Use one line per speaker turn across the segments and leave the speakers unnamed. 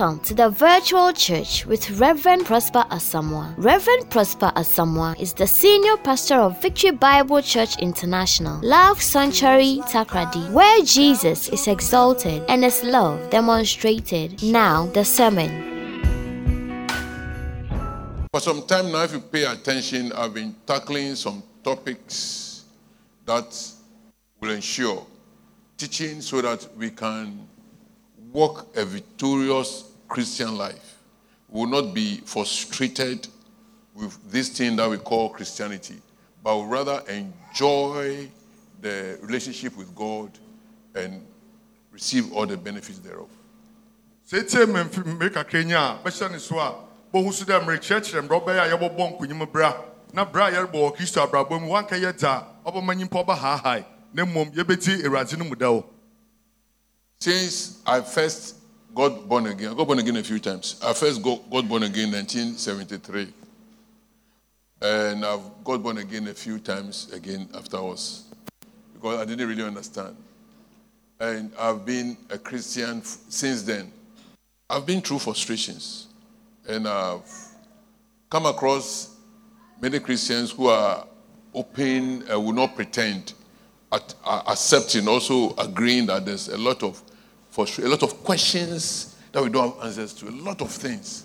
Welcome to the virtual church with Reverend Prosper Asamoah. Reverend Prosper Asamoah is the senior pastor of Victory Bible Church International, Love Sanctuary Takoradi, where Jesus is exalted and his love demonstrated. Now, the sermon.
For some time now, if you pay attention, I've been tackling some topics that will ensure teaching so that we can walk a victorious Christian life. We will not be frustrated with this thing that we call Christianity, but will rather enjoy the relationship with God and receive all the benefits thereof.
seetie mmemfi mmere kakra a bɛhyɛ ne so a bohu so dɛ mmerekyerɛkyerɛ mmerɛ ɔbɛyɛ a yɛbɔbɔ nkonyim bra na bra a yɛrebɔ wɔ kristo abrabɔ mu wanka yɛ dza ɔbɛma nyimpa ɔbɛhaahae na mmom yɛbɛti awurade no mu da o
Since I first got born again, I got born again a few times. I first got, got born again in 1973. And I've got born again a few times again afterwards because I didn't really understand. And I've been a Christian since then. I've been through frustrations and I've come across many Christians who are open and will not pretend, at, accepting, also agreeing that there's a lot of frustra- a lot of questions that we don't have answers to, a lot of things.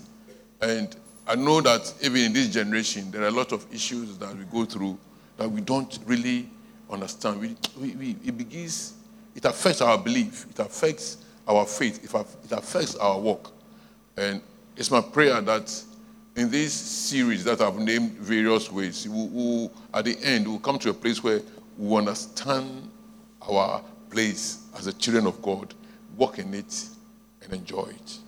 And I know that even in this generation, there are a lot of issues that we go through that we don't really understand. We, we, we, it begins, it affects our belief, it affects our faith, it, affects our work. And it's my prayer that in this series that I've named various ways, we will, at the end, we'll come to a place where we understand our place as the children of God, walk in it, and enjoy it.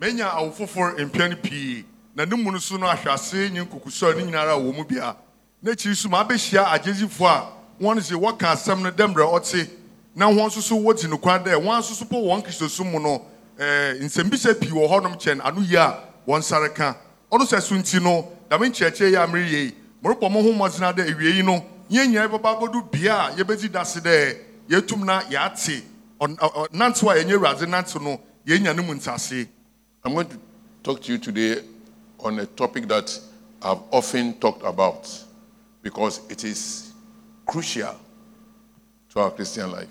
menya awo foforɔ mpia no pii. Na ne mu no so no ahwɛase nye nkukusɔ ne nyinara wɔ mu bia. N'akyiri so ma abɛhyia agyezifoɔ a wɔn sɛ wɔka asɛm no dɛ mmerɛ ɔte. Na wɔn nso so wɔdi no kwan dɛ wɔn nso so po wɔn kristosom mu no ɛɛ nsɛmbisa pii wɔ hɔnom kyɛn ano yie a wɔn nsa reka ɔno sɛ so nti no dame nkyerɛkyerɛ yi a mmere yie yi morebɔ mo ho mmɔdena dɛ awie yi no yɛn nyinaa bɛba abɛdu bea a yɛbɛdi dase dɛ yɛtum na yɛate. Ɔn- ɔ- uh, ɔ- uh, nantew a yɛnyɛ awurade nante no yɛnya ne mu ntase
I'm going to talk to you today on a topic that I've often talked about because it is crucial to our Christian life.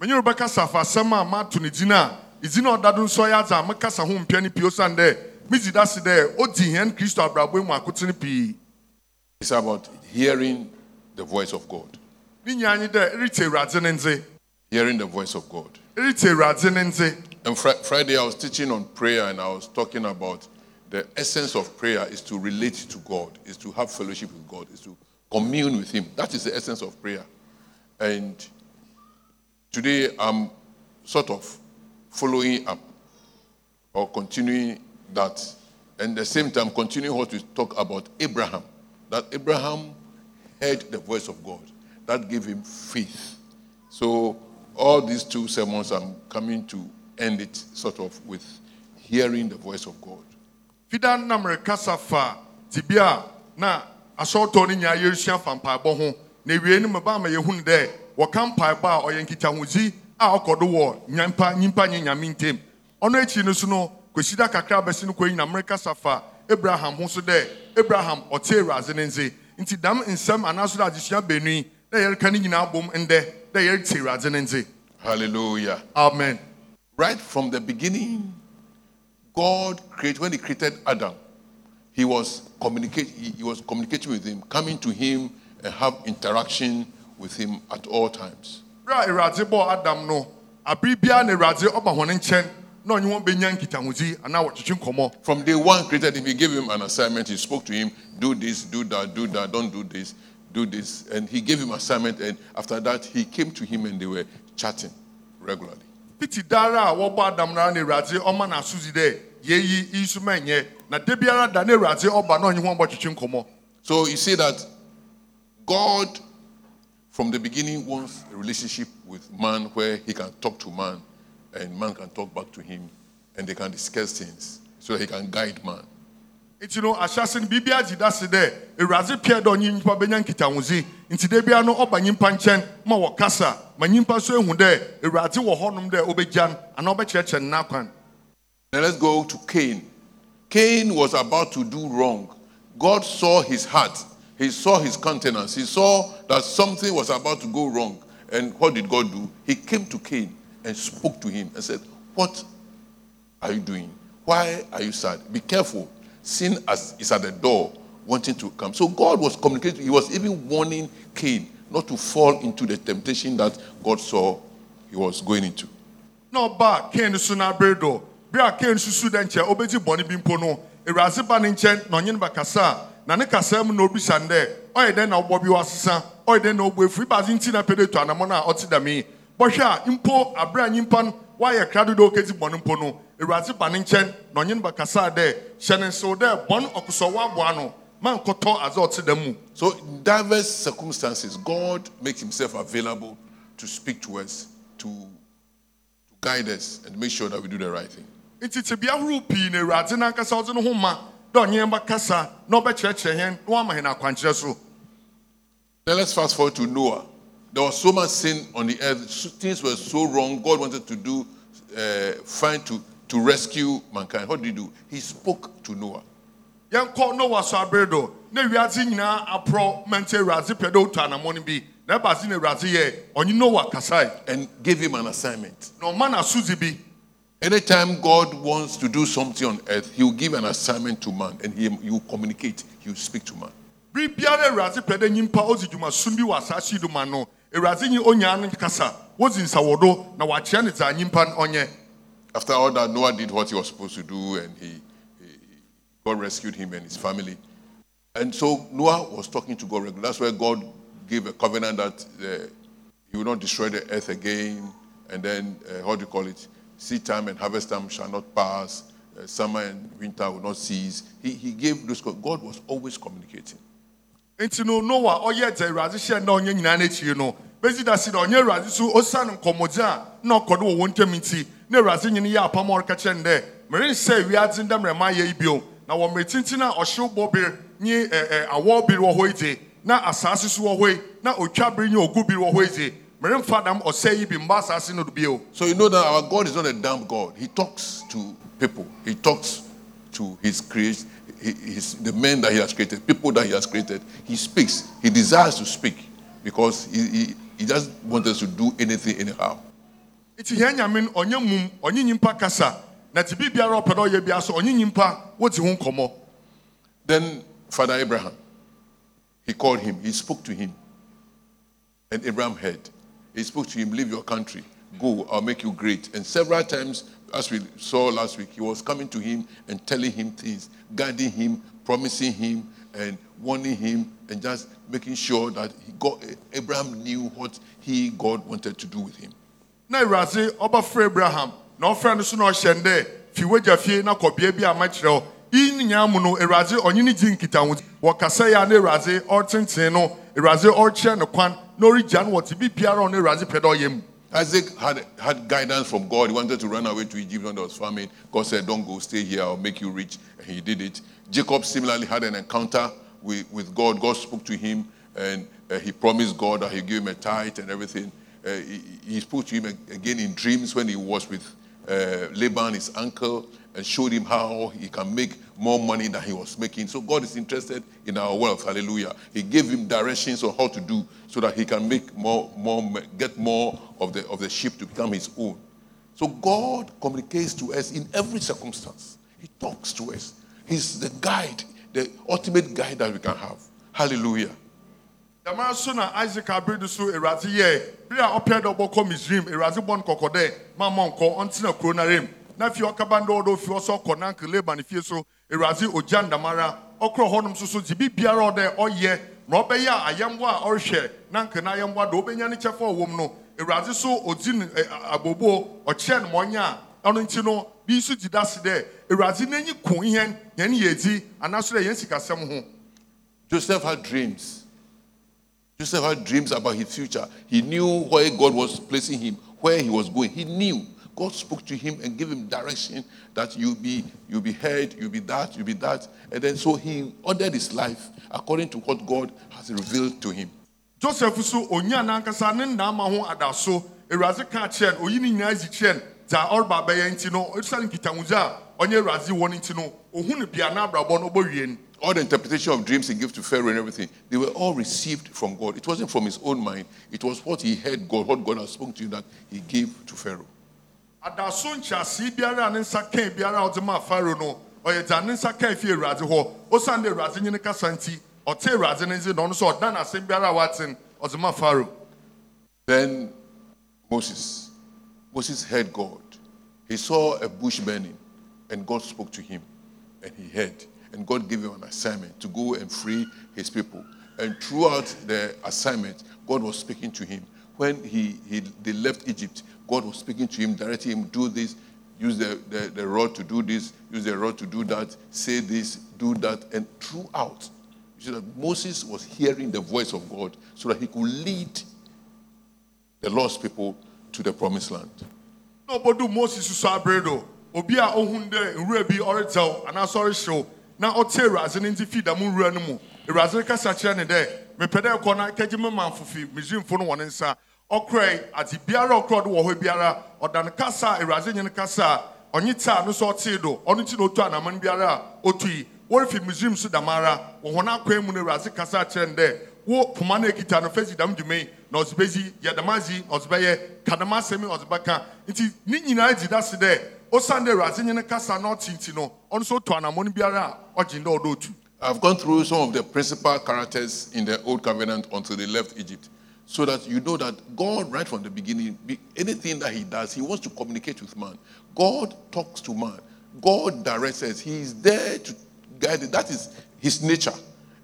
menye wobɛkasa fa asɛm a mato ne din a ɛdin a ɔda do nsɔ yɛ adze a mekasa ho mpia no pii osiane dɛ medzi da se dɛ odi hɛn kristo abrabɔ mu akotene pii
It's about hearing the voice of God.
ne nyinaa nye dɛ ɛrete awurade ne ndze
Hearing the voice of God.
ɛrete awurade ne ndze
And Fri Friday, I was teaching on prayer and I was talking about the essence of prayer is to relate to God, is to have fellowship with God, is to commune with Him. That is the essence of prayer. And today, I'm sort of following up or continuing that. And at the same time, continuing what we talk about Abraham. That Abraham heard the voice of God. That gave him faith. So all these two sermons, I'm coming to end it sort of with hearing the voice of God.
fida na a kakra bɛsi no kɔ yi na abraham ho so dɛ abraham ɔte awurade ne nze nti dam nsɛm anaaso dɛ adesua yi na yɛreka nyinaa bom ndɛ dɛ yɛrete awurade ne nze
Hallelujah.
amen
Right from the beginning, God created, when He created Adam, He was communicate, he, was communicating with him, coming to him and have interaction with him at all times.
Bere a Awurade bɔɔ Adam no, abere biara na Awurade ɔba wɔn nkyɛn na ɔne wɔn bɛnya nkitahodzi anaa wɔtwetwe nkɔmmɔ.
From day one, created him, he gave him an assignment. He spoke to him, do this, do that, do that, don't do this, do this. And he gave him assignment. And after that, he came to him and they were chatting regularly.
Piti dara wɔbɔ Adam nara na Awurade ɔma n'asozi dɛ yɛyi yi nso na da biara da na Awurade ɔba na ɔne wɔn bɔtwetwe nkɔmmɔ.
So you see that God, from the beginning, wants a relationship with man where he can talk to man and man can talk back to him and they can discuss things so that he can guide man.
Nti no ahyase no biribi agye da se dɛ Awurade pɛ dɛ ɔne nyimpa bɛnya nkitahodzi nti da biara no ɔba nyimpa nkyɛn ma wɔkasa ma nyimpa nso ehu dɛ Awurade wɔ hɔnom dɛ ɔbɛgya no anaa ɔbɛkyerɛkyerɛ no n'akwan.
Now let's go to Cain. Cain was about to do wrong. God saw his heart. He saw his countenance. He saw that something was about to go wrong. And what did God do? He came to Cain and spoke to him and said, What are you doing? Why are you sad? Be careful. Sin as- is at the door, wanting to come. So God was communicating. He was even warning Cain not to fall into the temptation that God saw he was going into.
No, ɔba Cain so n'abere do bere a kain susu dɛ nkyɛn obɛgye bɔne bi mpo no awurade ba ne nkyɛn na ɔnye no bɛkasa a na ne kasa mu na obisa no dɛ ɔyɛ na ɔbɔ bi wasesa ɔyɛ dɛn na ɔbɔ efiri baasi nti na pɛde to anamɔ no a ɔte nyimpa wayɛ krado dɛ ɔkɛgye bɔne mpo no awurade ba ne nkyɛn na ɔnye no bɛkasa dɛ hyɛ ne nsew dɛ bɔne ɔkosɔ waboa no ma adze ɔte dɛm mu
So, in diverse circumstances, God makes himself available to speak to us, to, to guide us, and make sure that we do the right thing.
nti tebea ahorow pii na awurade n'ankasa ɔdze ne ho ma. Dɛ ɔnye yɛn bɛkasa na ɔbɛkyerɛkyerɛ yɛn na wama yɛn akwankyerɛ so
Now, let's fast forward to Noah. There was so much sin on the earth, things were so wrong. God wanted to do, uh, find to, to rescue mankind. What did he do? He spoke to Noah.
yɛnkɔ noa so abere do na wiadze nyinaa aporɔ ma nti awurade pɛ dɛ ɔtu anammɔ no bi na ɛbaase na awurade yɛ ɔnye noa kasae
and gave him an assignment.
na ɔma n'asodzi bi
Anytime God wants to do something on earth, He will give an assignment to man and He, he will communicate, He will speak to man.
bere biara awurade pɛ dɛ nyimpa odzi dwumasum bi wɔ asase yi do ma no awurade nye onyaa no kasa wodzi nsawɔ do na wakyerɛ ne dza nyimpa
After all that, Noah did what he was supposed to do and he, he God rescued him and his family. And so Noah was talking to God regularly. That's why God gave a covenant that uh, he will not destroy the earth again. And then, uh, how do you call it? Seed time and harvest time shall not pass. Uh, summer and winter will not cease. He, he gave co- God was always communicating.
Nti no noa ɔyɛ dza awurade hyɛ na ɔnyɛ nyinaa n'ekyir no. Besi da si na ɔnyɛ awurade so osiane nkɔmmɔdze a na ɔkɔ wɔ wɔn ntam nti na awurade nyine yɛ apam a ɔreka no dɛ merensɛ wiadze ndɛmrɛma ayɛ yi bio na wɔ mmerɛ tenten a ɔhyew bɔ nye awɔ wɔ hɔ na asase so wɔ hɔ yi na otwa bir nye ogu bir wɔ hɔ yi dze meremfa dam ɔsɛe yi bi mba asase no do
So you know that our God is not a dumb God. He talks to people. He talks to his creation, his, the men that he has created, people that he has created. He speaks. He desires to speak because he, he, he doesn't want us to do anything anyhow.
nti hɛn nyame no ɔnyɛ mum ɔnye nyimpa kasa na te biribiara a ɔpɛ dɛ ɔyɛ bia so ɔnye nyimpa wodzi ho nkɔmmɔ
Then Father Abraham, he called him, he spoke to him. And Abraham heard. He spoke to him, Leave your country, go, I'll make you great. And several times, as we saw last week, he was coming to him and telling him things, guiding him, promising him, and warning him, and just making sure that he got, Abraham knew what he, God, wanted to do with him.
na awurade ɔbɛfrɛ abraham na ɔfrɛ no so na ɔhyɛ dɛ fi wagya fie na kɔ bea bi a makyerɛ wo. Yi nyinaa mu awurade ɔnye ne gye nkitaho wɔkasa yɛ a no awurade ɔrekyerɛ no kwan na ɔregya no wɔte biribiara a ɔne awurade pɛ dɛ
Isaac had, had guidance from God. He wanted to run away to Egypt when there was famine. God said, Don't go, stay here, I'll make you rich. And he did it. Jacob similarly had an encounter with, with God. God spoke to him and uh, he promised God that he'd give him a tithe and everything. Uh, he, he spoke to him again in dreams when he was with uh, Laban, his uncle, and showed him how he can make more money than he was making. So God is interested in our wealth. Hallelujah. He gave him directions on how to do so that he can make more, more, get more of the of the sheep to become his own. So God communicates to us in every circumstance. He talks to us. He's the guide, the ultimate guide that we can have. Hallelujah.
isaac so so awurade ogya ndamara ɔkorɔ hɔnom so so gye biribiara ɔdɛ ɔyɛ na ɔbɛyɛ a ayɛmboa a ɔrehwɛ na anke na ayɛmboa da ɔbɛnya ne kyɛfa ɔwɔ mu no awurade so ɔdzi no ɛ, a- abobo ɔkyerɛ no ma ɔnyɛ a ɔno nti no bi nso gyi da se dɛ awurade
Joseph had dreams. Joseph had dreams about his future. He knew where God was placing him, where he was going. He knew. God spoke to him and gave him direction that you'll be, you'll be head, you'll be that, you'll be that. And then so he ordered his life according to what God has revealed to him.
joseph so onya n'ankasa ne nnaama ho adaso awurade ka kyerɛ no oyi ne nyinaa zi kyerɛ no dza ɔreba bɛyɛ nti no ɛsiane nkitahodzi a ɔnyɛ awurade wɔ nti no ohu no bia n'abrabɔ no ɔbɔ wie
All the interpretation of dreams he gave to Pharaoh and everything, they were all received from God. It wasn't from his own mind. It was what he heard God, what God had spoken to him that he gave to Pharaoh.
Adaso nkyɛasee biara a ne nsa kaa biara a ɔde maa faro no ɔyɛ dza ne nsa kaa fi awurade hɔ osiane dɛ awurade nyene kasa nti ɔte awurade no nse na ɔno nso ɔda n'asɛm biara a waten ɔde maa faro
Then Moses, Moses heard God. He saw a bush burning, and God spoke to him, and he heard. And God gave him an assignment to go and free his people. And throughout the assignment, God was speaking to him. When he, he they left Egypt, God was speaking to him, directing him, do this, use the, the, the rod to do this, use the rod to do that, say this, do that. And throughout, you see that Moses was hearing the voice of God so that he could lead the lost people to the promised land.
ɔbɔdu moses so abere do obi a ohun dɛ nwura bi ɔretɛw anaasɛ ɔrehyew na ɔte awurade no nti fi dɛm nwura no mu kasa kyerɛ ne dɛ mepɛ dɛ ɛkɔ na kɛgye me manfo fi misraimfo no wɔ ne nsa. Ɔkorɛ ade biara ɔkorɛ ɔde wɔ hɔ biara ɔda no kasa a awurade nye kasa a ɔnye taa no so ɔtee do. Ɔno nti na ɔtu anaman biara a ɔtui wɔrefi misraim so dam ara wɔ hɔn akwan mu no awurade kasa kyerɛ no dɛ wo poma no ekita no fɛsi dam dwuma na ɔdze bɛsi yɛ dam adzi na ɔdze bɛyɛ ka dam asɛm yi na ɔdze bɛka. Nti ne nyinaa gyi da dɛ osiane dɛ awurade nye kasa na ɔte nti no ɔno nso otu anammɔn biara a ɔgye dɛ ɔdɔ otu.
I've gone through some of the principal characters in the Old Covenant until they left Egypt, so that you know that God, right from the beginning, anything that He does, He wants to communicate with man. God talks to man. God directs us. He is there to guide it. That is His nature.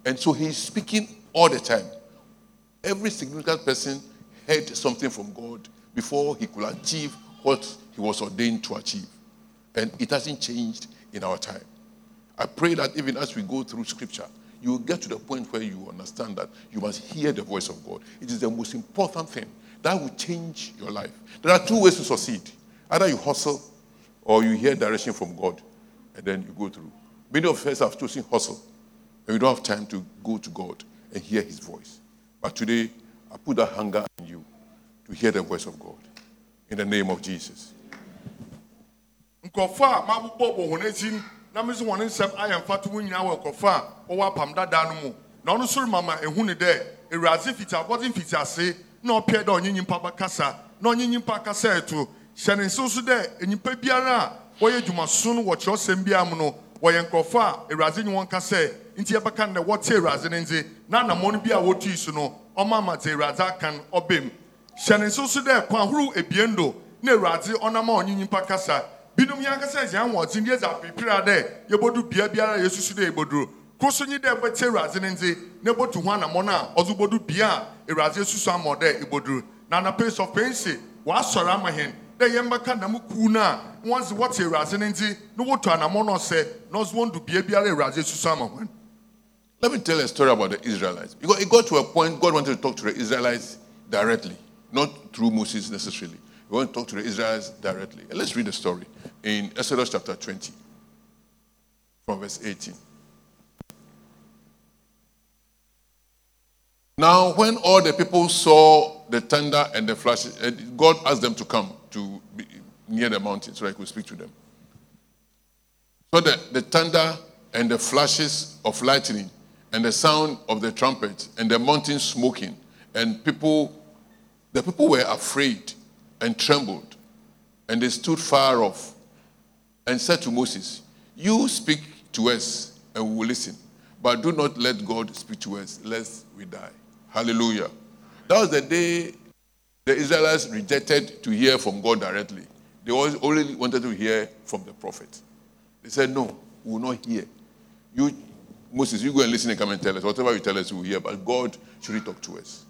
And so He's speaking all the time. Every significant person heard something from God before he could achieve what he was ordained to achieve. And it hasn't changed in our time. I pray that even as we go through scripture, you will get to the point where you understand that you must hear the voice of God. It is the most important thing that will change your life. There are two ways to succeed either you hustle or you hear direction from God and then you go through. Many of us have chosen hustle and we don't have time to go to God and hear His voice. But today, I put that hunger in you to hear the voice of God in the name of Jesus.
Na me so wɔn nsɛm ayɛ mfato ho nyinaa wɔ nkɔfo a wɔwɔ apam dada no mu. Na ɔno nso rema ma ehu ne dɛ awurade fiti abɔdze mfiti ase na ɔpɛ dɛ ɔnye nyimpa bɛkasa na ɔnye nyimpa kasa ɛto. Hyɛ ne nso so dɛ nyimpa biara a wɔyɛ dwumaso no wɔ kyerɛwsɛm biara mu no wɔyɛ nkɔfo a awurade nye wɔn kasa nti yɛbɛka no dɛ wɔte awurade ne nze na anammɔn bi a wɔtui so no ɔma ama dze awurade aka ɔbɛm. Hyɛ ne nso so dɛ kwan ahorow ebien do na awurade ɔnam a ɔnye nyimpa kasa binom yɛn ankasa yɛn ahoɔden deɛ dza apiripiri a dɛ yɛbɛdu bea biara a yɛsusu dɛ yɛbɛduru koro so nye dɛ bɛte awurade ne nze na ɛbɛtu ho anammɔn a ɔdze bɛdu bea a awurade asusu ama dɛ yɛbɛduru na anapa yi sɔfɛn se wɔasɔre ama hɛn dɛ yɛn bɛka nam kuu no a wɔn dze wɔte awurade ne nze na wɔtu anammɔn no ɔsɛ na ɔdze wɔn du bea biara awurade asusu ama hɔn
Let me tell a story about the Israelites. Because it got to a point God wanted to talk to the Israelites directly, not through Moses necessarily. He wanted to talk to the Israelites directly. And let's read the story in Exodus chapter 20, from verse 18. Now, when all the people saw the thunder and the flashes, God asked them to come to near the mountain so I could speak to them. So the, the thunder and the flashes of lightning and the sound of the trumpet and the mountain smoking and people the people were afraid and trembled and they stood far off and said to Moses, You speak to us and we will listen, but do not let God speak to us lest we die. Hallelujah. That was the day the Israelites rejected to hear from God directly. They only wanted to hear from the prophet. They said, No, we will not hear. You, Moses, you go and listen and come and tell us. Whatever you tell us, we will hear. But God should talk to us.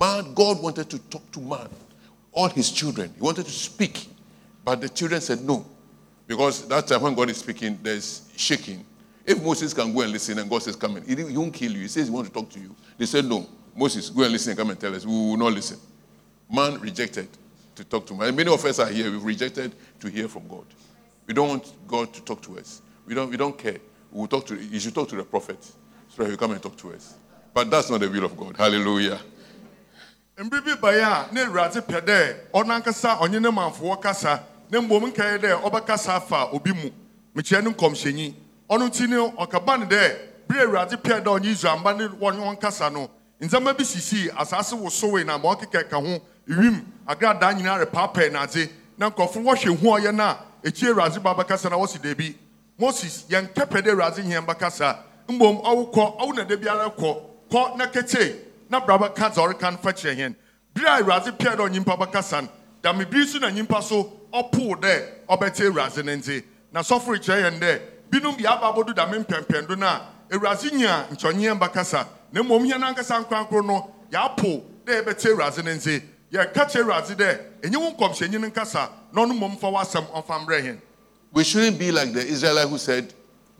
Man, God wanted to talk to man, all his children. He wanted to speak. But the children said no. Because that time when God is speaking, there's shaking. If Moses can go and listen and God says, Come in, he won't kill you. He says he wants to talk to you. They said, No. Moses, go and listen and come and tell us. We will not listen. Man rejected to talk to man. Many of us are here. We've rejected to hear from God. We don't want God to talk to us. We don't, we don't care. We will talk to, you should talk to the prophet so he'll come and talk to us. But that's not the will of God. Hallelujah.
kasa na mmom nkae dɛ ɔbɛkasa afa obi mu. Mekyerɛ no nkɔmhyɛnyi. Ɔno nti ne ɔkaba ne dɛ bere awurade pɛ dɛ ɔnye israel mba ne wɔne wɔn kasa no ndzɛmba bi sisii asase wosowe na ma ɔkeka ka ho ewim agradaa nyinaa repaapaa n'adze. Na nkɔfo wɔhwɛ hu ɔyɛ no a ekyi awurade ba bɛkasa na wɔsi deebi moses yɛn kɛpɛ dɛ awurade hiɛ bɛkasa mbom ɔwo kɔ ɔwo na de biara kɔ. Kɔ na kete na bra bɛka dza ɔreka no fa kyerɛ yɛn. Bere a awurade pɛ dɛ ɔnyimpa bɛkasa no damebiri so na nyimpa so ɔpoo dɛ ɔbɛte awurade ne nti na sɔfo rekyerɛ yɛn dɛ binom bi aba abɔdo dame mpɛmpɛndo no a awurade nya nkyɔnyeɛ bɛkasa na mmom hɛn ankasa nkrankoro no yɛapo dɛ yɛbɛte awurade ne nti yɛka kyerɛ awurade dɛ ɛnyɛ wo nkɔmhyɛnyi no nkasa na ɔno mmom fa w'asɛm ɔmfa mmerɛ yɛn
We shouldn't be like the Israelite who said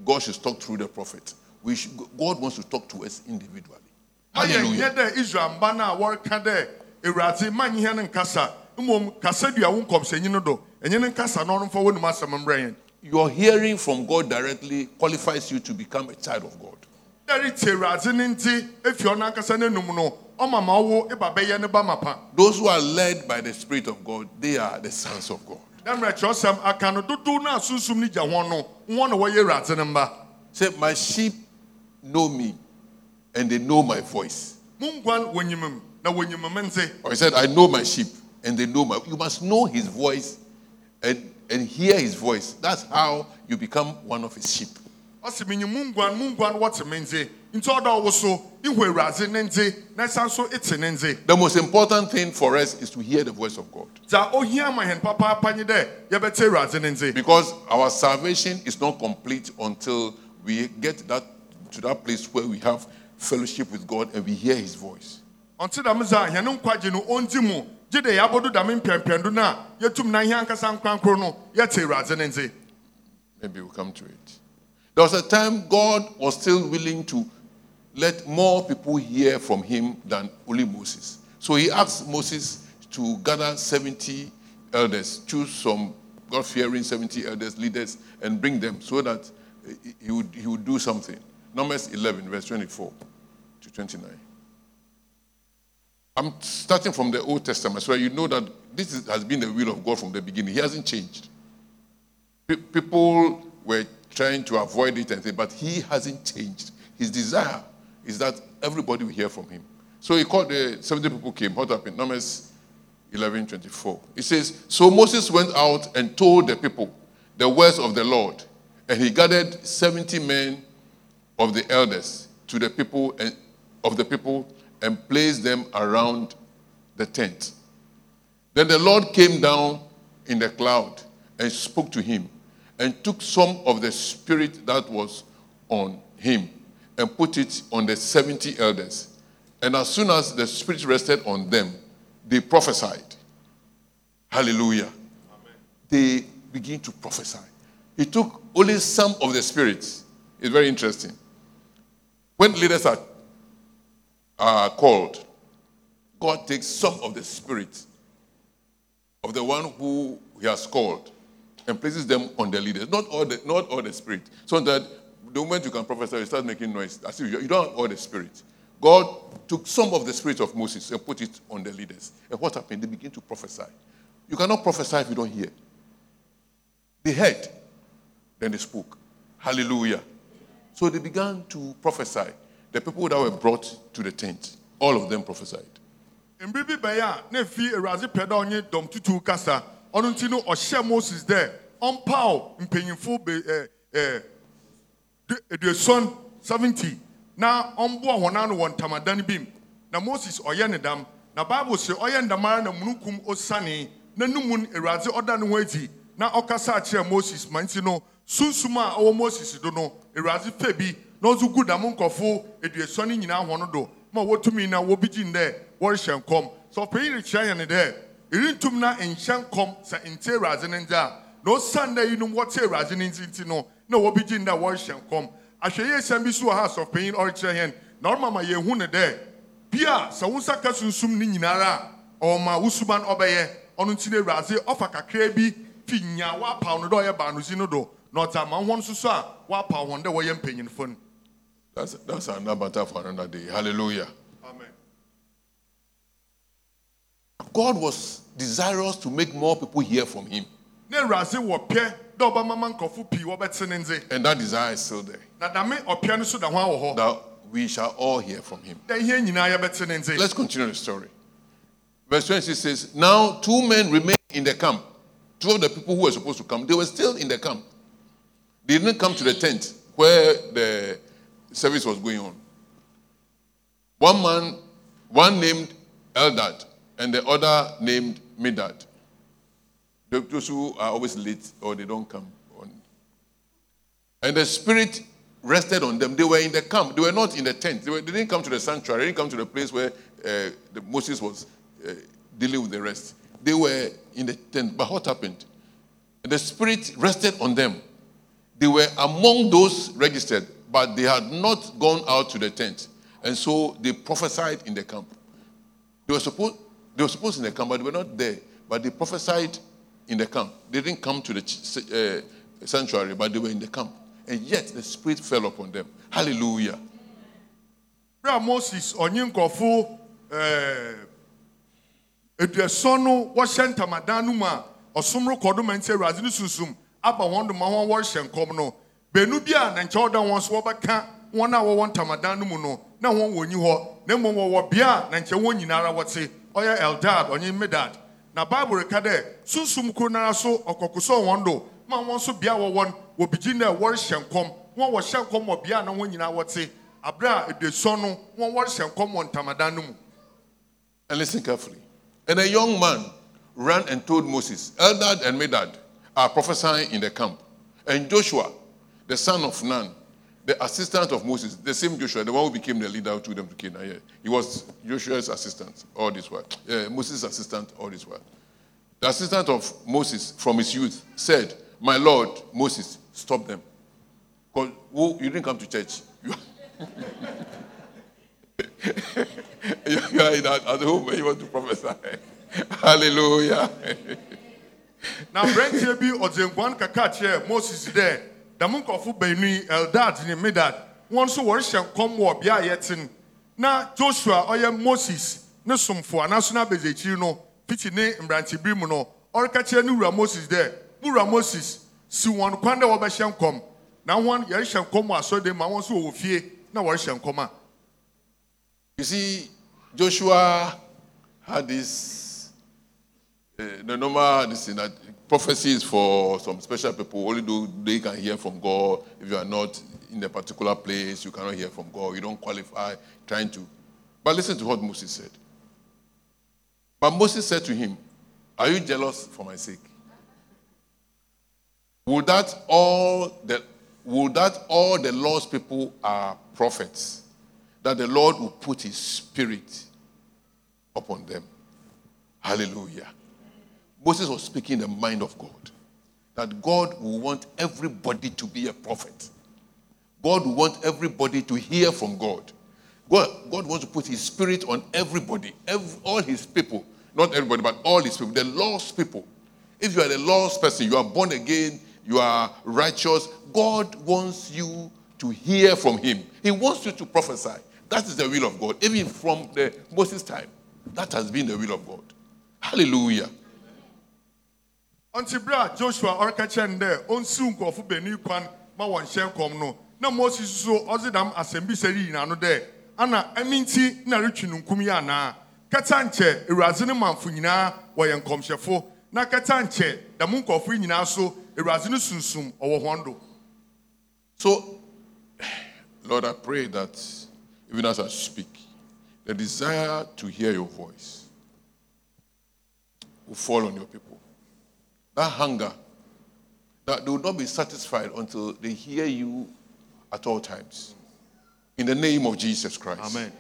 God should talk through the prophet. We should, God wants to talk to us individually. Hallelujah.
Dɛ israel mba no a wɔreka dɛ awurade ma nyehɛ no nkasa mmom kasa dua wo nkɔmhyɛnyi no do. Ɛnyɛ no nkasa na ɔno mfa w'anim asɛm mmerɛ yɛn.
Your hearing from God directly qualifies you to become a child of God.
dɛre tie awurade no nti efi ɔno ankasa n'anum no ɔma ma wo eba bɛyɛ ne ba mapa
Those who are led by the Spirit of God, they are the sons of God.
na mmerɛ kyerɛwsɛm aka no dodow no a sunsum no gya wɔn no wɔn na wɔyɛ awurade no mba
Say, My sheep know me and they know my voice.
mo nguan wɔnyimim na wɔnyimim nte.
Or he said, I know my sheep and they know my You must know his voice and, and hear his voice. That's how you become one of his sheep.
ɔsi mi nyi mo nguan mo nguan wɔte me nte nti ɔda ɔwɔ so ihu awurade ne nte na ɛsan so ete ne nte
The most important thing for us is to hear the voice of God.
dza ohia ma hɛn papaapa nye dɛ yɛbɛte awurade ne nte
Because our salvation is not complete until we get that to that place where we have fellowship with God and we hear his voice.
ɔnte dɛm dza hɛn nkwagye no ɔndi mu na ankasa no
Maybe we'll come to it. There was a time God was still willing to let more people hear from him than only Moses. So he asked Moses to gather 70 elders, choose some God fearing 70 elders, leaders, and bring them so that he would, he would do something. Numbers 11, verse 24 to 29. I'm starting from the Old Testament, so you know that this is, has been the will of God from the beginning. He hasn't changed. Pe- people were trying to avoid it and say, but he hasn't changed. His desire is that everybody will hear from him. So he called the 70 people came. What happened? Numbers 11 24. It says, So Moses went out and told the people the words of the Lord, and he gathered 70 men of the elders to the people and of the people and placed them around the tent. Then the Lord came down in the cloud and spoke to him and took some of the spirit that was on him and put it on the 70 elders. And as soon as the spirit rested on them, they prophesied. Hallelujah. They begin to prophesy. He took only some of the spirits. It's very interesting. When leaders are, are called, God takes some of the spirit of the one who he has called and places them on the leaders. Not all the, not all the spirit. So that the moment you can prophesy, you start making noise. If you, you don't have all the spirit. God took some of the spirit of Moses and put it on the leaders. And what happened? They begin to prophesy. You cannot prophesy if you don't hear. They heard, then they spoke. Hallelujah. So they began to prophesy. The people that were brought to the tent, all of them prophesied.
mbere bi bɛyɛ a na efi awurade pɛ dɛ ɔnye dɔm tutu kasa. Ɔno nti no ɔhyɛ moses dɛ ɔmpaw mpanyinfo be ɛɛ seventy na ɔmboa wɔn ano wɔ ntamadan bi mu. Na moses ɔyɛ ne dam. Na bible sɛ ɔyɛ ndam ara na munukum osane. Na no awurade ɔda ne ho na ɔkasa akyerɛ moses ma nti no sunsum a ɔwɔ moses do no awurade fɛ bi na ɔnso gu dam nkɔfo aduoson no nyinaa hɔn do ma wɔtumi na wɔbigyin dɛ wɔrehyɛ nkɔm. Sɛ ɔpanyin rekyerɛ yɛn dɛ ɛrentum na nhyɛ nkɔm sɛ nte awurade no nti a na ɔsan dɛ yinom wɔte awurade no nti nti no na wɔbigyin dɛ wɔrehyɛ nkɔm. Ahwɛyie sɛm bi so wɔ ha sɔpanyin ɔrekyerɛ yɛn na ɔrema ma yɛhu ne dɛ bia sɛ wo nsa ka sunsum no nyinara a ɔma wo suba no ɔbɛyɛ ɔno nti no awurade ɔfa kakra bi fi
That's, that's another matter for another day. Hallelujah.
amen
God was desirous to make more people hear from him.
na awurade wɔpɛ dɛ ɔbɛmama nkurɔfo pii wɔbɛte ne nze
And that desire is still there.
na dame ɔpɛ no so da ho awɔ
That we shall all hear from him.
dɛ ihe nyinaa yɛbɛte ne nze
Let's continue the story. Verse 26 says, Now two men remained in the camp. Two of the people who were supposed to come, they were still in the camp. They didn't come to the tent where the service was going on. One man, one named Eldad, and the other named Medad. Those who are always late or they don't come on. And the Spirit rested on them. They were in the camp. They were not in the tent. They, were, they didn't come to the sanctuary. They didn't come to the place where uh, the, Moses was uh, dealing with the rest. They were in the tent. But what happened? The Spirit rested on them. They were among those registered, but they had not gone out to the tent. And so they prophesied in the camp. They were supposed, they were supposed in the camp, but they were not there. But they prophesied in the camp. They didn't come to the uh, sanctuary, but they were in the camp. And yet the Spirit fell upon them. Hallelujah.
moses ɛɛ, aduɔson no wɔhyɛ ntamadan no mu a ɔsom rekɔ do nti awurade beenu bi a na nkyɛn ɔda wɔn so wɔbɛka wɔn a wɔwɔ ntamadan no mu no na wɔn wɔ nyi hɔ. Na mmom wɔwɔ bea a na nkyɛn wɔn nyinaa wɔte. Ɔyɛ eldad ɔnye medad. Na bible reka dɛ sunsum koro nara so ɔkɔkosɔ wɔn do. Ma wɔn nso bea wɔwɔ no wɔbigyi na wɔrehyɛ nkɔm. Wɔn wɔhyɛ nkɔm wɔ bea na wɔn nyinaa wɔte. Abere a aduɔson no wɔn wɔrehyɛ nkɔm wɔ ntamadan no mu.
And listen carefully. And a young man ran and told Moses, Eldad and Medad are prophesying in the camp. And Joshua, the son of Nun, the assistant of Moses, the same Joshua, the one who became the leader who took them to Canaan. Yeah. He was Joshua's assistant all this while. Moses' assistant all this while. The assistant of Moses from his youth said, My Lord, Moses, stop them. Because you didn't come to church. You, you at, home you want to prophesy. Hallelujah.
na aberanteɛ bi ɔdze nkuan kaka kyerɛ moses dɛ dɛm nkɔfo baanu yi eldad ne medad wɔn nso wɔrehyɛ nkɔm wɔ bea a yɛte no. Na joshua ɔyɛ moses ne somfo anaso no abɛdze akyiri no fiti ne mmerantebere mu no ɔreka kyerɛ ne wura moses dɛ wo wura moses si wɔn kwan dɛ wɔbɛhyɛ nkɔm. Na wɔn yɛrehyɛ nkɔm wɔ asɔredan mu a wɔn nso wɔwɔ fie na wɔrehyɛ nkɔm a.
You see, Joshua had this, Eh, the normal, this thing that prophecy is for some special people, only do they can hear from God. If you are not in a particular place, you cannot hear from God. You don't qualify trying to. But listen to what Moses said. But Moses said to him, Are you jealous for my sake? Would that all the would that all the Lord's people are prophets? That the Lord will put his spirit upon them. Hallelujah. Moses was speaking the mind of God. That God will want everybody to be a prophet. God will want everybody to hear from God. God, God wants to put his spirit on everybody, ev- all his people. Not everybody, but all his people, the lost people. If you are a lost person, you are born again, you are righteous, God wants you to hear from him. He wants you to prophesy. That is the will of God. Even from the Moses time, that has been the will of God. Hallelujah.
Ɔnte bere joshua ɔreka kyerɛ no dɛ ɔnsiw nkurɔfo yi kwan ma wɔn hyɛ nkɔm no. Na moses nso ɔdze dam asɛm no ana ɛne nti na retwi no nkum yi anaa kɛta na kɛta nkyɛ dɛm nkurɔfo yi nyinaa so awurade
So, Lord, I pray that even as I speak, the desire to hear your voice will fall on your people. That hunger, that they will not be satisfied until they hear you at all times. In the name of Jesus Christ.
Amen.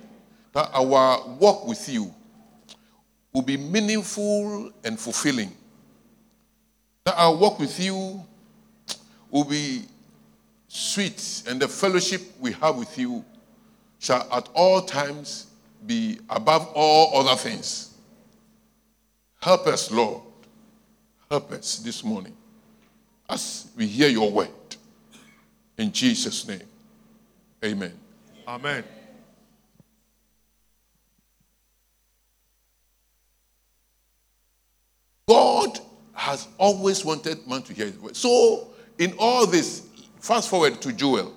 That our walk with you will be meaningful and fulfilling. That our walk with you will be sweet, and the fellowship we have with you shall at all times be above all other things. Help us, Lord. Help us this morning as we hear your word. In Jesus' name, amen.
amen
God has always wanted man to hear his voice. So, in all this, fast forward to Joel.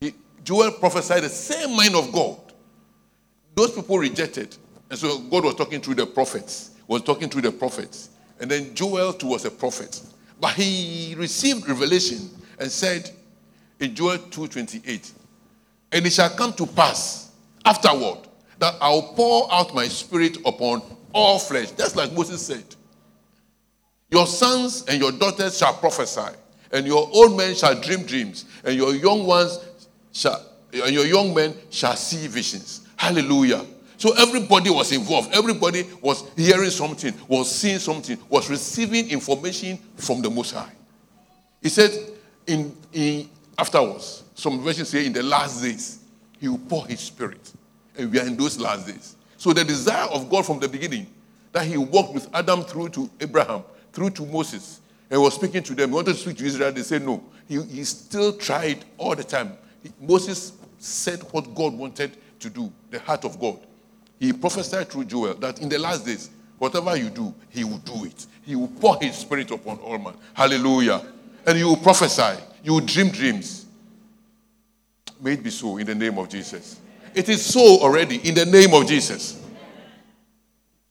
He, Joel prophesied the same mind of God. Those people rejected. And so God was talking through the prophets, was talking through the prophets. And then Joel too was a prophet. But he received revelation and said in Joel 2:28, and it shall come to pass afterward that I'll pour out my spirit upon all flesh. Just like Moses said. Your sons and your daughters shall prophesy, and your old men shall dream dreams, and your young ones shall and your young men shall see visions. Hallelujah. So everybody was involved. Everybody was hearing something, was seeing something, was receiving information from the Most High. He said, in, in afterwards, some versions say in the last days, he will pour his spirit. And we are in those last days. So the desire of God from the beginning, that he walked with Adam through to Abraham, through to Moses, and was speaking to them. He wanted to speak to Israel. They said no. He, he still tried all the time. He, Moses said what God wanted to do, the heart of God. He prophesied through Joel that in the last days, whatever you do, he will do it. He will pour his spirit upon all men. Hallelujah. And you will prophesy. You will dream dreams. May it be so in the name of Jesus. It is so already in the name of Jesus.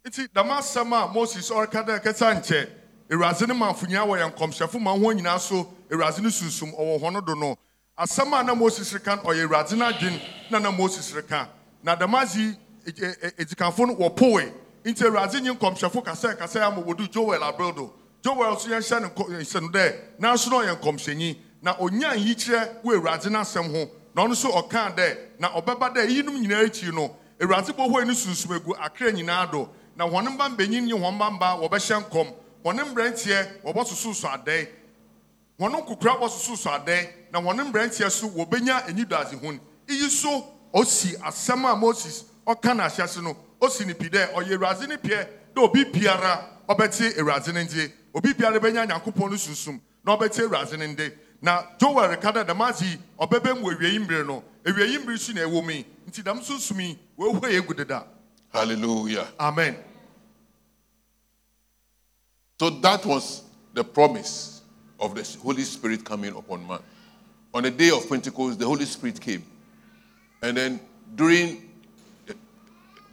nti dɛm asɛm a moses ɔreka dɛ kɛsa nkyɛ awurade ne manfonya wɔ yɛn nkɔmhyɛfo ma ho nyinaa so awurade sunsum ɔwɔ hɔ no do no asɛm a na moses reka no ɔyɛ awurade no adwen na na moses reka na dɛm ase yi edikanfo no wɔpoe. Nti awurade nye nkɔmhyɛfo kasa ama wɔdu joel abrɛdo joel nso yɛnhyɛ no no dɛ nanso na ɔyɛ nkɔmhyɛnyi. Na onya nyikyerɛ wɔ awurade n'asɛm ho. Na ɔno nso ɔkaa dɛ na ɔbɛba dɛ eyinom nyinaa akyi no awurade bɔhɔ ne sunsum egu akra nyinaa do. Na wɔn mba mbenyin ne wɔn mba mba wɔbɛhyɛ nkɔm. Wɔn mmeranteɛ wɔbɛsoso so adɛɛ wɔn nkukura wɔsoso so adɛɛ na wɔn mmeranteɛ so wɔbɛnya anidaadze ho iyi so osi asɛm a moses ɔka n'ahyɛse no osi ne pi dɛ ɔyɛ awurade ne piɛ dɛ obi biara ɔbɛte awurade ne nde obi biara bɛnya nyankopɔn no sunsum na ɔbɛte awurade ne nde na joel reka dɛ dɛm ase yi ɔbɛbɛ mu awiei mmiri no awiei mmiri so na ɛwɔ mu yi nti dɛm sunsum yi wɔahue yɛ egu deda
Hallelujah.
amen.
So that was the promise of the Holy Spirit coming upon man. On the day of Pentecost, the Holy Spirit came. And then during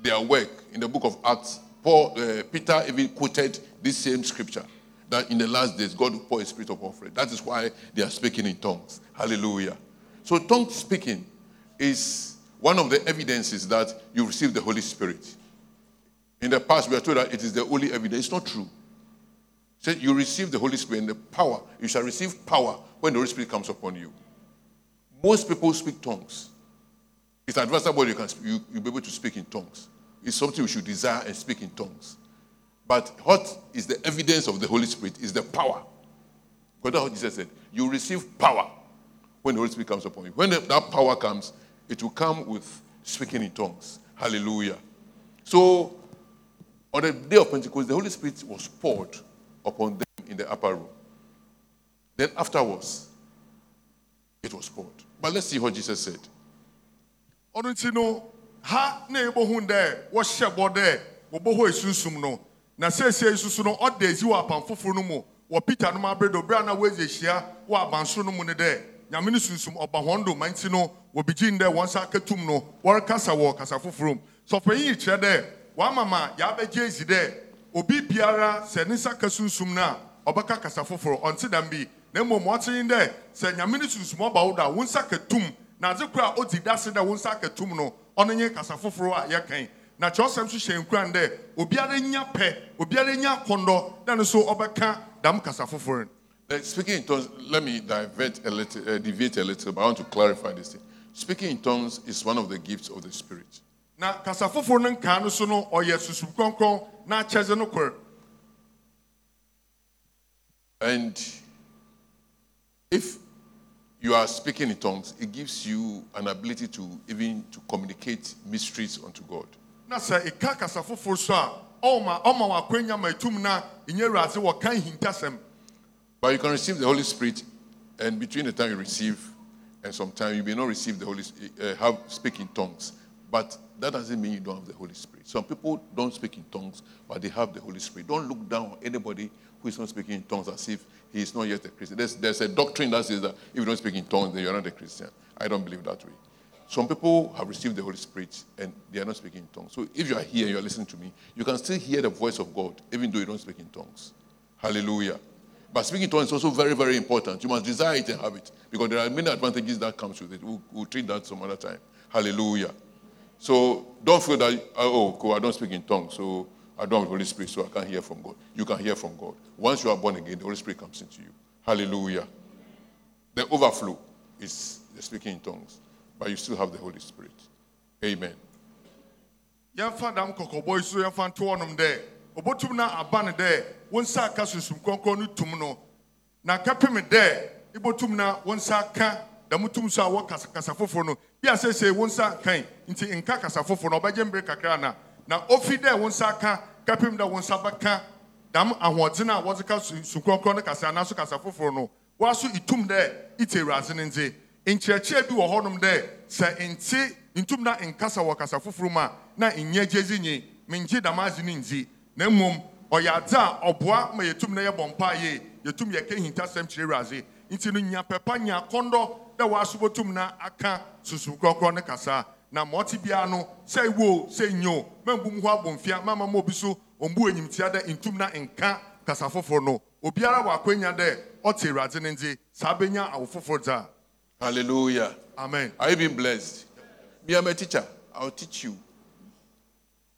their work in the book of Acts, Paul, uh, Peter even quoted this same scripture that in the last days God will pour his spirit upon flesh. That is why they are speaking in tongues. Hallelujah. So tongue speaking is one of the evidences that you receive the Holy Spirit. In the past, we are told that it is the only evidence. It's not true. Said you receive the Holy Spirit and the power. You shall receive power when the Holy Spirit comes upon you. Most people speak tongues. It's advisable you can you, you'll be able to speak in tongues. It's something we should desire and speak in tongues. But what is the evidence of the Holy Spirit is the power. Because what Jesus said. You receive power when the Holy Spirit comes upon you. When that power comes, it will come with speaking in tongues. Hallelujah. So, on the day of Pentecost, the Holy Spirit was poured upon them in the upper room. Then afterwards, it was poured. But let's see what Jesus said.
Ɔno nti no ha na yɛbɛhu dɛ wɔhyɛ bɔ dɛ wɔbɔ hɔ no na seesie susu no ɔda esi wɔ apan foforɔ no mu wɔ peter no mu na wɔadzi ahyia wɔ abansoro no mu ne dɛ nyame no sunsum ɔba wɔn ma nti no wɔbigyin dɛ wɔn nsa akatum no wɔrekasa wɔ kasa foforɔ mu sɔfo yi kyerɛ dɛ wɔama ma yɛabɛgye esi dɛ obi biara sɛ ne nsa ka sunsum no ɔbɛka kasa foforɔ ɔnte dam bi na mmom ɔte dɛ sɛ nyame no ɔba wo do nsa katum na adze koro a ɔdzi dase dɛ wo nsa akatum no ɔno nye kasa foforɔ a yɛkan na kyerɛwsɛm nso hyɛ nkuran dɛ obiara nya pɛ obiara nya akɔndɔ na no so ɔbɛka dam kasa foforɔ no
Uh, speaking in tongues, let me divert a little, uh, deviate a little, but I want to clarify this thing. Speaking in tongues is one of the gifts of the Spirit.
na kasa foforɔ no nkaa no so no ɔyɛ susum kronkron na akyɛdze no kor
And if you are speaking in tongues, it gives you an ability to even to communicate mysteries unto God.
na sɛ ɛka kasa foforɔ so a ɔma ɔma w'akwanya ma etum na ɛnyɛ awurade wɔka hintasɛm
But you can receive the Holy Spirit, and between the time you receive and some time you may not receive the Holy uh, have speak in tongues. But that doesn't mean you don't have the Holy Spirit. Some people don't speak in tongues, but they have the Holy Spirit. Don't look down on anybody who is not speaking in tongues as if he is not yet a Christian. There's, there's a doctrine that says that if you don't speak in tongues, then you're not a Christian. I don't believe that way. Some people have received the Holy Spirit and they are not speaking in tongues. So if you are here and you are listening to me, you can still hear the voice of God, even though you don't speak in tongues. Hallelujah. But speaking in tongues is also very, very important. You must desire it and have it. Because there are many advantages that comes with it. We'll, we'll treat that some other time. Hallelujah. So don't feel that, oh, cool, I don't speak in tongues, so I don't have the Holy Spirit, so I can't hear from God. You can hear from God. Once you are born again, the Holy Spirit comes into you. Hallelujah. The overflow is speaking in tongues but you still have the Holy Spirit. Amen.
na dɛ wɔn nsa aka susum kɔnkɔn no tum no na nsa so a kasa no bi nsa nti nka kasa ɔbɛgye mbere kakra na na ofi dɛ nsa kapem dɛ wɔn nsa bɛka dam ahoɔden a wɔdze ka kɔnkɔn no kasa anaso kasa foforɔ no wɔaso itum dɛ ite ewuraze ne nze. Nkyerɛkyerɛ bi wɔ hɔnom dɛ sɛ nte ntum na nkasa wɔ kasa foforɔ mu a na nyɛ gyezi nye. Mengye dam ase ne nzi na mmom ɔyɛ adze a ɔboa ma yɛtum na yɛbɔ mpa yie. Yɛtum yɛka hintasɛm kyerɛ awurade. Nti no nya pɛpa nya akɔndɔ dɛ wɔasobɔtum na aka susu kɔkɔrɔ ne kasa na ma ɔte biara no sɛ iwo sɛ nyo mambu mu hɔ abɔmfia mama ma obi so ɔmbu enyimtia dɛ ntum na nka kasa foforɔ no obiara wɔ akwanya dɛ ɔte awurade ne nti saa awo foforɔ dza
Hallelujah.
amen
Are you being blessed? Me, I'm a teacher. I'll teach you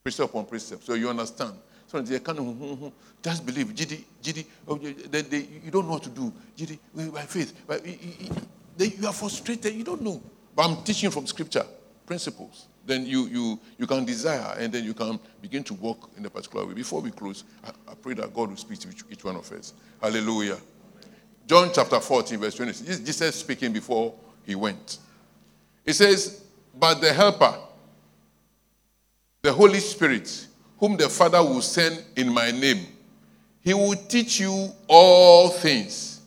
precept upon precept so you understand. So they kind of hmm, hmm, hmm, just believe, GD, GD, oh, they, they, you don't know what to do. GD, by faith. By, they, you are frustrated, you don't know. But I'm teaching from scripture principles. Then you, you, you can desire and then you can begin to walk in a particular way. Before we close, I, I pray that God will speak to each, each one of us. Hallelujah. John chapter 14, verse 26. Jesus speaking before he went. He says, But the Helper, the Holy Spirit, whom the Father will send in my name, he will teach you all things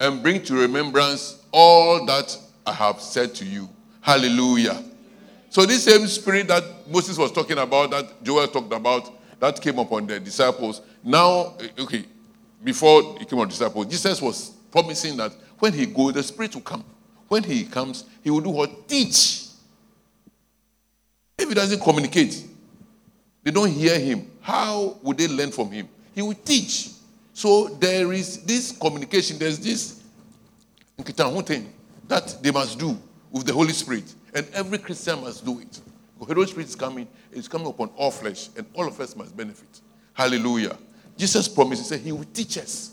and bring to remembrance all that I have said to you. Hallelujah. So, this same spirit that Moses was talking about, that Joel talked about, that came upon the disciples. Now, eh, okay, before he came on the disciples, Jesus was promising that when he goes, the Spirit will come. When he comes, he will do what? Teach. If he doesn't communicate, they don't hear him. How would they learn from him? He will teach. So there is this communication, there's this thing that they must do with the Holy Spirit. And every Christian must do it. The Holy Spirit is coming, it's coming upon all flesh, and all of us must benefit. Hallelujah. Jesus promised, He said, He will teach us.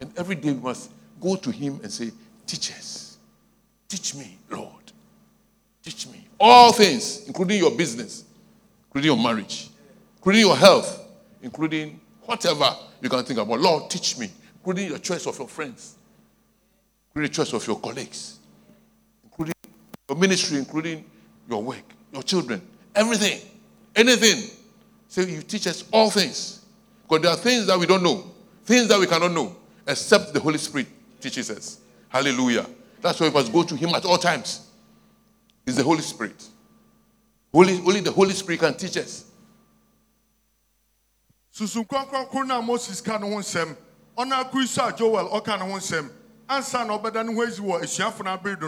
And every day we must go to Him and say, Teach us. Teach me, Lord. Teach me. All things, including your business, including your marriage, including your health, including whatever you can think about. Lord, teach me, including your choice of your friends, including the choice of your colleagues, your ministry, including your work, your children, everything, anything. So you teach us all things. Because there are things that we don't know, things that we cannot know, except the Holy Spirit teaches us. Hallelujah. That's why we must go to Him at all times. It's the Holy Spirit. Only, only the Holy Spirit can teach us.
moses ka ne joel ansa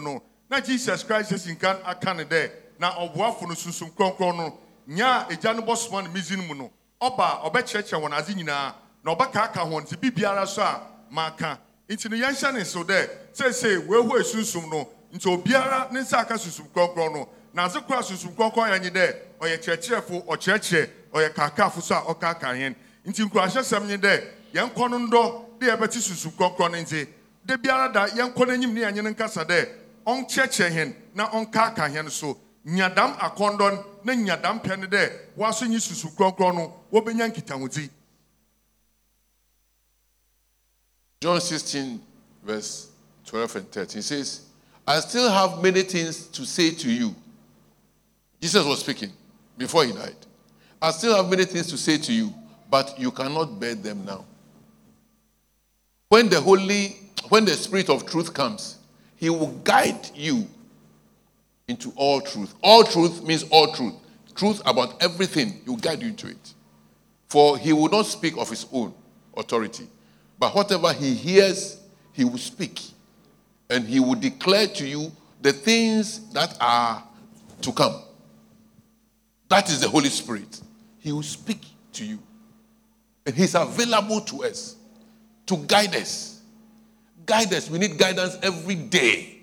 no na jesus christ asi nka aka ne dɛ na ɔboafo no susu nkronkron no nya a agya no bɔsoma no mizin mu no ɔba ɔbɛkyerɛkyerɛ wɔn adze nyinaa na ɔbɛkaaka wɔn nti biribiara so a maka nti no yɛnhyɛ ne so dɛ seesei weehu esunsum no nti obiara ne nsa aka susum nkronkron no. Na adze kora susum nkronkron yɛ nye dɛ ɔyɛ kyerɛkyerɛfo ɔkyerɛkyerɛ ɔyɛ kaakaafo so a ɔkaaka yɛn. Nti nkurahyɛsɛm nye dɛ yɛn kɔ no ndɔ de yɛbɛte susum nkronkron no nti de biara da yɛn kɔ n'anim ne yɛn nkasa dɛ ɔnkyerɛkyerɛ yɛn na ɔnkaaka yɛn so nyadam akɔndɔ na nyadam pɛ ne dɛ wɔaso nyi susum nkronkron no wɔbɛnya nkitahodzi
John 16, verse 12 and 13 says, I still have many things to say to you. Jesus was speaking before he died. I still have many things to say to you, but you cannot bear them now. When the Holy, when the Spirit of truth comes, he will guide you into all truth. All truth means all truth. truth about everything, he will guide you into it. For he will not speak of his own authority, but whatever he hears, he will speak. And he will declare to you the things that are to come. That is the Holy Spirit. He will speak to you. And he's available to us to guide us. Guide us. We need guidance every day.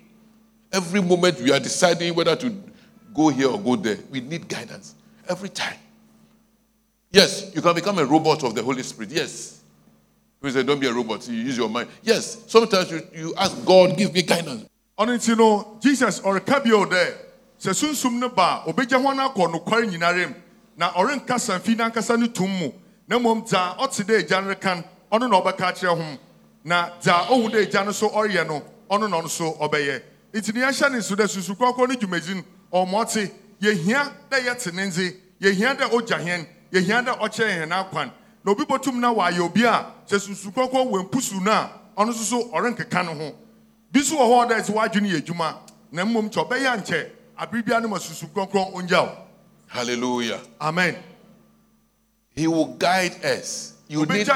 Every moment we are deciding whether to go here or go there, we need guidance every time. Yes, you can become a robot of the Holy Spirit. Yes. We say, don't be a robot, you use your mind. Yes, sometimes you, you ask God, give me guidance.
ɔno nti no jesus ɔreka bio dɛ sɛ sunsum no ba a obɛgya ho no akɔ nokware na ɔrenka samfi n'ankasa no tom mu na mmom dza ɔte dɛ agya no reka no ɔno na na dza ohu dɛ agya no so ɔreyɛ no ɔno na ɔno so ɔbɛyɛ nti ne yɛnhyɛ ne nso dɛ susu kɔkɔɔ no dwumadi no ɔmmɔte yɛhia dɛ yɛte ne nze yɛhia dɛ ɔgya hɛn yɛhia dɛ ɔkyerɛ yɛn n'akwan na obi bɔtum na wayɛ obi a sɛ susu kɔkɔɔ wɔ mpusu no a ɔno nso so ɔrenkeka no ho. Bi so wɔ hɔ dɛ sɛ wadwene yɛ adwuma na mmom kyɛ ɔbɛyɛ nkyɛ abere biara no ma susu kɔkɔɔ ɔngya wo
Hallelujah.
amen.
He will guide us. You need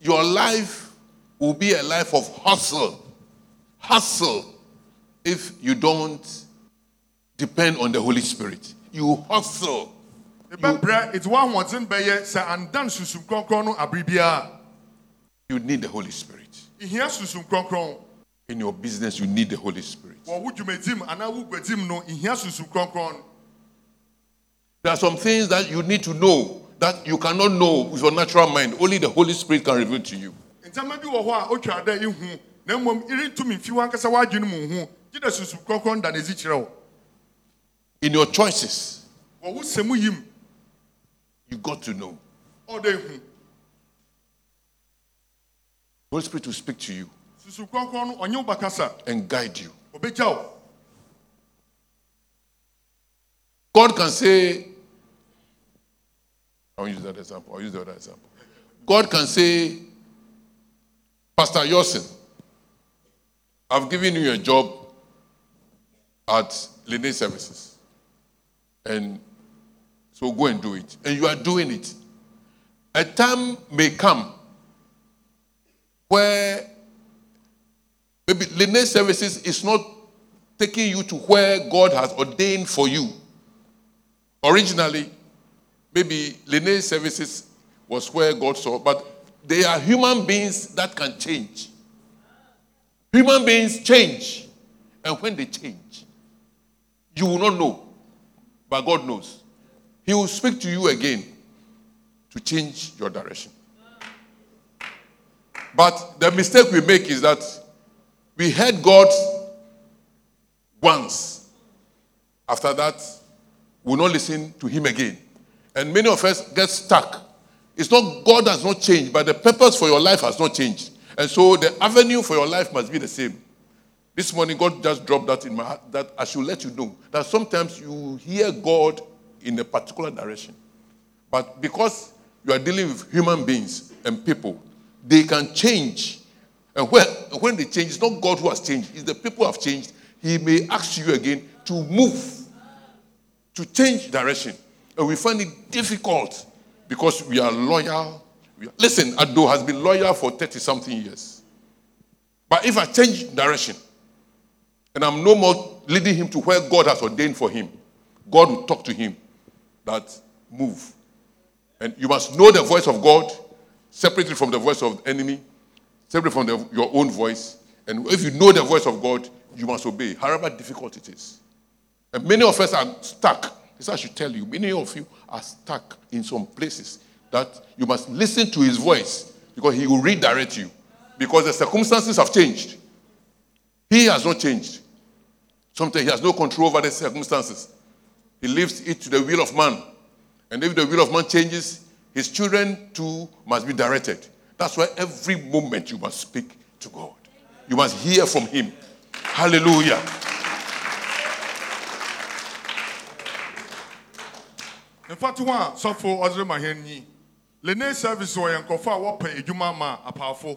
your life will be a life of hustle. Hustle if you don't depend on the Holy Spirit. You hustle.
ɛbɛbrɛ ɛti woahoɔden bɛyɛ sɛ andan susum kronkron no abere biara
You need the Holy Spirit.
ihia susum kronkron
In your business, you need the Holy Spirit.
wɔ wo dwumadim anaa wo gbadim no ihia susum kronkron
There are some things that you need to know that you cannot know with your natural mind. Only the Holy Spirit can reveal to you.
Ntɛma bi wɔ hɔ a otwa ihu na mmom irentumi mfi wankasa w'adwene mu ho gye dɛ susum kronkron da n'adzi kyerɛ wo
In your choices,
wɔ wo sɛmu yim
you got to know.
ɔdɛ ihu
Holy Spirit will speak to you
susum kronkron no ɔnye wo bakasa
and guide you. God can say, I'll use that example. I'll use the other example. God can say, Pastor Yosin, I've given you a job at Lene Services. And so go and do it. And you are doing it. A time may come where maybe Lene Services is not taking you to where God has ordained for you. Originally, maybe Lene Services was where God saw, but they are human beings that can change. Human beings change. And when they change, you will not know, but God knows. He will speak to you again to change your direction. But the mistake we make is that we heard God once. After that, we will not listen to Him again. And many of us get stuck. It's not God has not changed, but the purpose for your life has not changed. And so the avenue for your life must be the same. This morning, God just dropped that in my heart that I should let you know that sometimes you hear God in a particular direction. But because you are dealing with human beings and people, they can change. And when, when they change, it's not God who has changed, it's the people who have changed. He may ask you again to move, to change direction. And we find it difficult because we are loyal. We are, listen, Ado has been loyal for 30 something years. But if I change direction and I'm no more leading him to where God has ordained for him, God will talk to him that move. And you must know the voice of God, separately from the voice of the enemy, separate from the, your own voice. And if you know the voice of God, you must obey, however difficult it is. And many of us are stuck. This I should tell you. Many of you are stuck in some places that you must listen to his voice because he will redirect you. Because the circumstances have changed. He has not changed. Sometimes he has no control over the circumstances. He leaves it to the will of man. And if the will of man changes, his children too must be directed. That's why every moment you must speak to God. You must hear from him. Hallelujah.
Mfa to ho a sɔfo ɔdere ma hɛn lene service wɔ yɛn nkɔfo a wɔpɛ adwuma ma apaafo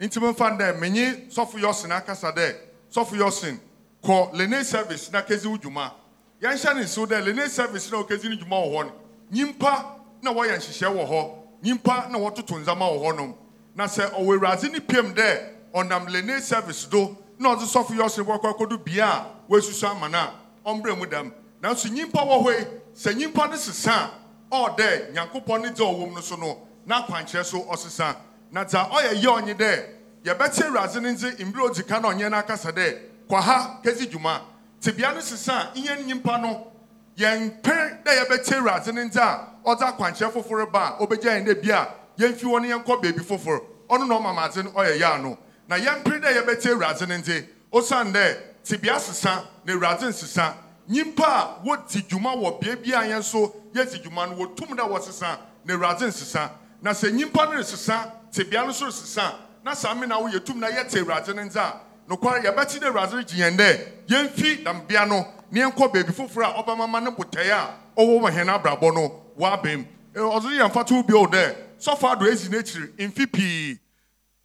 nti no dɛ menye sɔfo yɔsen akasa dɛ sɔfo yɔsen kɔ lene service na kɛsi wo dwuma yɛnhyɛ ne nso dɛ lene service na ɔkɛsi ne dwuma wɔ hɔ nyimpa na wɔyɛ nhyehyɛ wɔ hɔ nyimpa na wɔtoto ndzɛmba wɔ hɔnom na sɛ ɔwɔ awurade ne piem dɛ ɔnam lene service do na ɔdze sɔfo yɛ ɔsere bɔkɔ akɔdo bea a wɔasusu ama no a ɔmbrɛ mu dɛm nanso nyimpa wɔ hɔ yi sɛ nyimpa no sesa a ɔɔdɛ nyankopɔn ne dze a ɔwɔ no so no na akwankyerɛ so ɔsesa. Na dza ɔyɛ yɛ ɔnye dɛ yɛbɛte awurade no ndze mmerɛ odzi ka na ɔnyɛ no akasa dɛ kɔ ha kɛsi dwuma. Tebea no sesa a ihe nyimpa no yɛmpɛ dɛ yɛbɛte awurade no ndze a ɔdze akwankyerɛ foforɔ ba a ɔbɛgya yɛn dɛ bi a yɛmfi hɔ no yɛnkɔ baabi foforɔ ɔno na ɔma madze no ɔyɛ yɛ ano. Na yɛmpere dɛ yɛbɛte awurade no ndze osiane dɛ tebea sesa na awurade nsesa. Nyimpa a wɔdi dwuma wɔ bea bi a yɛn nso yɛdi dwuma no wɔtum dɛ wɔsesa na awurade nsesa. Na sɛ nyimpa no resesa tebea no nso resesa. Na saa me na woyɛ tum na yɛte awurade no ndze a nokware yɛbɛte dɛ awurade regye yɛn dɛ yɛmfi dambea no na yɛnkɔ baabi foforɔ a ɔbɛmama ne botaeɛ a ɔwɔ wɔ hɛn abrabɔ no wɔabɛm ɔdze yɛn mfato bio dɛ sɔfo ado esi n'ekyir mfi pii.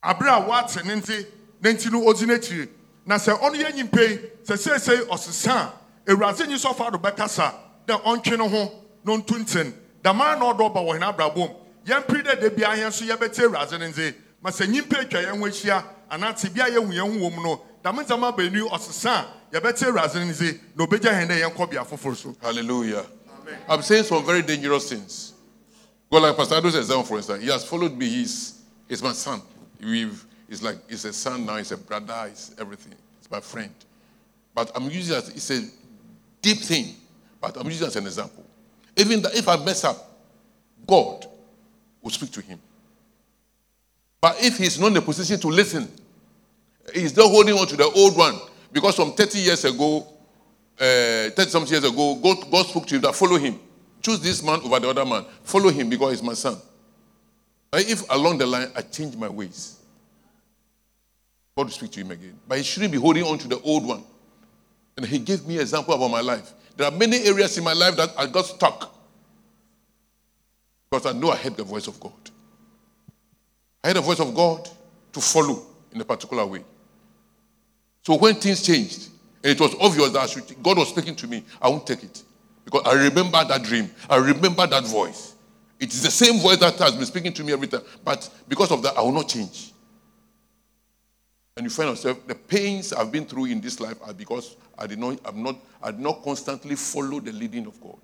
Abere a wɔate ne nti ne nti no odzi n'ekyir. Na sɛ ɔno yɛ nyimpa yi sɛ seesei ɔsesa a awurade nyi sɔfo ado bɛkasa dɛ ɔntwe ne ho na ɔntu ntɛn damara na ɔdɔ ɔba wɔ hɛn abrabɔ mu yɛmpere dɛ debi ahɛn so yɛbɛte awurade ne nti ma sɛ nyimpa atwa yɛn ho ahyia anaa te bi a yɛhu yɛn ho wɔ mu no dame ndzɛmba baanu ɔsesa a yɛbɛte awurade no nse na obɛgya hɛn dɛ foforɔ so
Hallelujah. I'm saying some very dangerous things. Well, like Pastor Ado's example, for instance, he has followed me. He's, he's my son. We've, he's like, he's a son now, he's a brother, he's everything. He's my friend. But I'm using it as, it's a deep thing, but I'm using as an example. Even that if I mess up, God will speak to him. But if he's not in a position to listen, he's not holding on to the old one. Because from 30 years ago, uh, 30 something years ago, God, God spoke to him that follow him. Choose this man over the other man. Follow him because he's my son. If along the line I change my ways, God will speak to him again. But he shouldn't be holding on to the old one. And he gave me an example about my life. There are many areas in my life that I got stuck. Because I know I heard the voice of God. I heard the voice of God to follow in a particular way. So when things changed, and it was obvious that should, God was speaking to me, I won't take it. Because I remember that dream. I remember that voice. It is the same voice that has been speaking to me every time. But because of that, I will not change. And you find yourself, the pains I've been through in this life are because I did not, I'm not, I did not constantly follow the leading of God.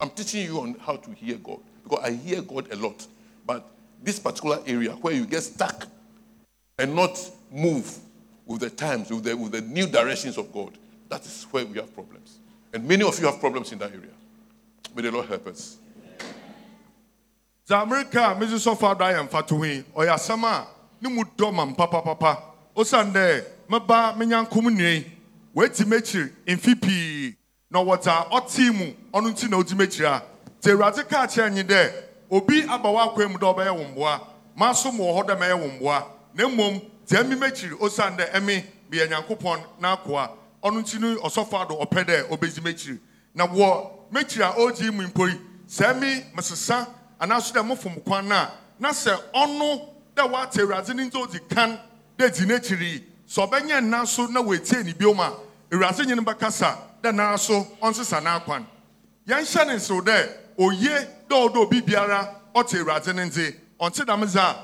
I'm teaching you on how to hear God. Because I hear God a lot. But this particular area where you get stuck and not move with the times, with the, with the new directions of God, that is where we have problems. And many of you have problems in that area. May the Lord help us.
dza amerika a medze sɔfo ado ayɛ mfato yi ɔyɛ asɛm a ne mu osiane dɛ meba me nyankom nnua yi wati pii na ɔwɔ ɔtee mu ɔno nti na odi m'ekyir a nti awurade kaa kyerɛ nye dɛ obi aba w'akwan mu dɛ ɔbɛyɛ wo mboa maaso ma wɔ hɔ dɛ mɛyɛ wo mboa na mmom dza ɛmi m'ekyir osiane ɛme meyɛ nyankopɔn n'akoa ɔno nti no ɔsɔfo ado ɔpɛ dɛ ɔbɛdzi m'ekyir na wɔ m'ekyir a ɔregye mu mpo yi sɛ mi mesesa anaaso dɛ mofom kwan no a na sɛ ɔno dɛ woate awurade no nti odi kan. Dɛ di n'ekyir yi sɛ ɔbɛnyɛ nna so na wɔetie ne biom a awurade nye no bɛkasa dɛ nara so ɔnsesa n'akwan yɛnhyɛ ne nsew dɛ oye dɛ ɔdɔ obi biara ɔte awurade no nti ɔnte dam dze a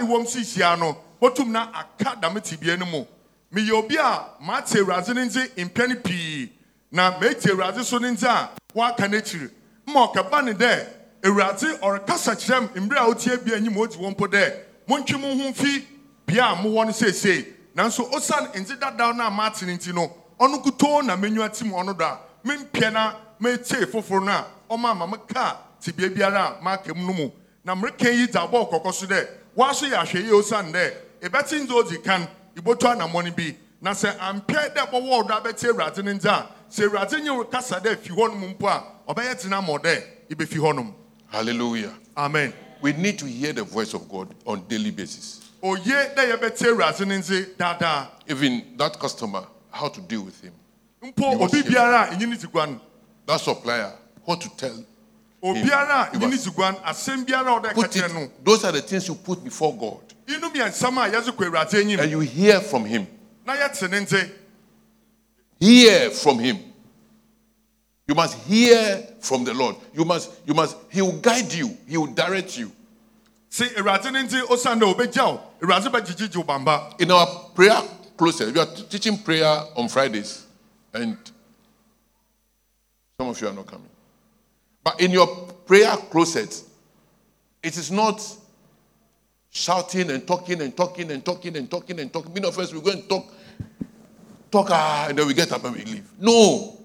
ɛwɔm si no bɔtum na aka dam tibea no mu meyɛ obi a mate awurade no nti mpɛn pii na metie awurade so no nti a wɔaka n'ekyir mma ɔkɛba ne dɛ awurade ɔrekasa kyerɛ m mmerɛ a wotie bi anim odi wɔn mpo dɛ montwe mo ho mfi bea a mowɔ no seesei nanso osiane nti dadaw no a maate no nti no ɔno kutoo na menwa tim ɔno do a na metie foforɔ no a ɔma ama meka tibea biara a maka mu no mu. Na mmereka yi dza bɔɔ kɔkɔ so dɛ woaso yɛ ahwɛ yie osiane dɛ ɛbɛte ndze odi kan ibotu anammɔ no bi. Na sɛ ampɛ dɛ bɔwɔ ɔdɔ abɛte awurade no nti a sɛ awurade nye wo kasa dɛ fi hɔ nom mpo a ɔbɛyɛ tena ma ɔdɛ ibɛfi hɔ nom
Hallelujah.
amen.
We need to hear the voice of God on daily basis.
Oye dɛ yɛbɛte awurade no nti daadaa
Even that customer, how to deal with him.
mpo
You must
obi
hear.
biara a ɛnyi ne ti guan
That supplier, what to tell.
obiara
You
ɛnyi ne
must
ti guan asɛm biara a ɔdɛ ka
Put it, those are the things you put before God.
inum yɛ nsɛm a yɛdze kɔ awurade anyim
And you hear from him.
na yɛte ne nti
Hear from him. You must hear from the Lord. You must, you must, He will guide you, He will direct you. In our prayer closet, we are teaching prayer on Fridays, and some of you are not coming. But in your prayer closet, it is not shouting and talking and talking and talking and talking and talking. Many of us, we go and talk, talk, ah, and then we get up and we leave. No.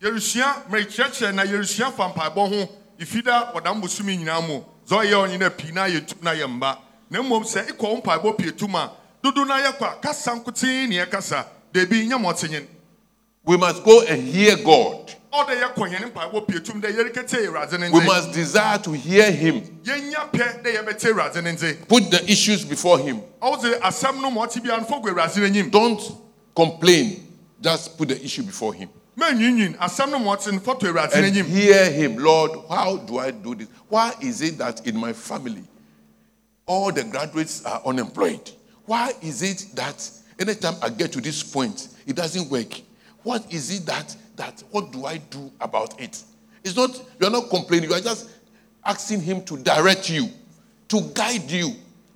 yɛresua mmerekyerɛkyerɛ na yɛresua fa mpaebɔ ho ifida wɔdam bosome nyinaa mu sɛ ɔyɛ ɔnyina pii na yɛ tum na yɛ mba na mmom sɛ ekɔ wo mpaebɔ pie tum a dodo na yɛ kɔ a kasa nkotee ne yɛkasa deebi nyɛ
We must go and hear God.
ɔdɛ yɛkɔ yɛn mpaebɔ pie tum dɛ yɛrekɛte awurade ne
We must desire to hear Him.
yɛnya pɛ dɛ yɛbɛte awurade ne nze
Put the issues before Him.
ɔwo asɛm no ma ɔte bia no fɔ gu awurade n'anim
Don't complain. Just put the issue before Him.
Mɛnwiinwin asɛm no ma ɔte no fɔto awurade
and hear him lord how do i do this? Why is it that in my family all the graduates are unemployed? Why is it that anytime i get to this point it doesn't work? What is it that that what do i do about it? It's not you're not complaining you are just asking him to direct you to guide you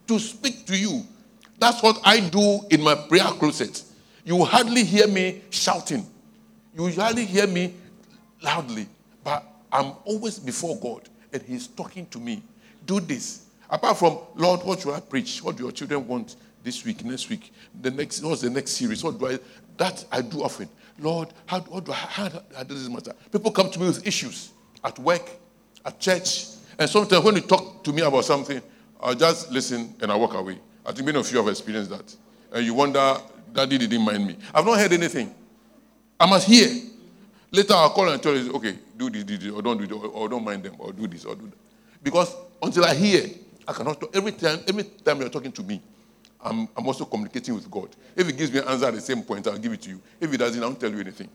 to speak to you. That's what i do in my prayer closet. You hardly hear me shouting you usually hear me loudly, but I'm always before God and He's talking to me. Do this. Apart from, Lord, what should I preach? What do your children want this week, next week? The next, what's the next series? What do I, that I do often. Lord, how, what do I, how, how does this matter? People come to me with issues at work, at church, and sometimes when you talk to me about something, I'll just listen and I walk away. I think many of you have experienced that. And you wonder, Daddy didn't mind me. I've not heard anything. I must hear. Later I'll call and tell you, okay, do this, do this, or don't do this, or, or don't mind them, or do this, or do that. Because until I hear, I cannot talk. Every time, every time you're talking to me, I'm, I'm also communicating with God. If he gives me an answer at the same point, I'll give it to you. If he doesn't, I won't tell you anything.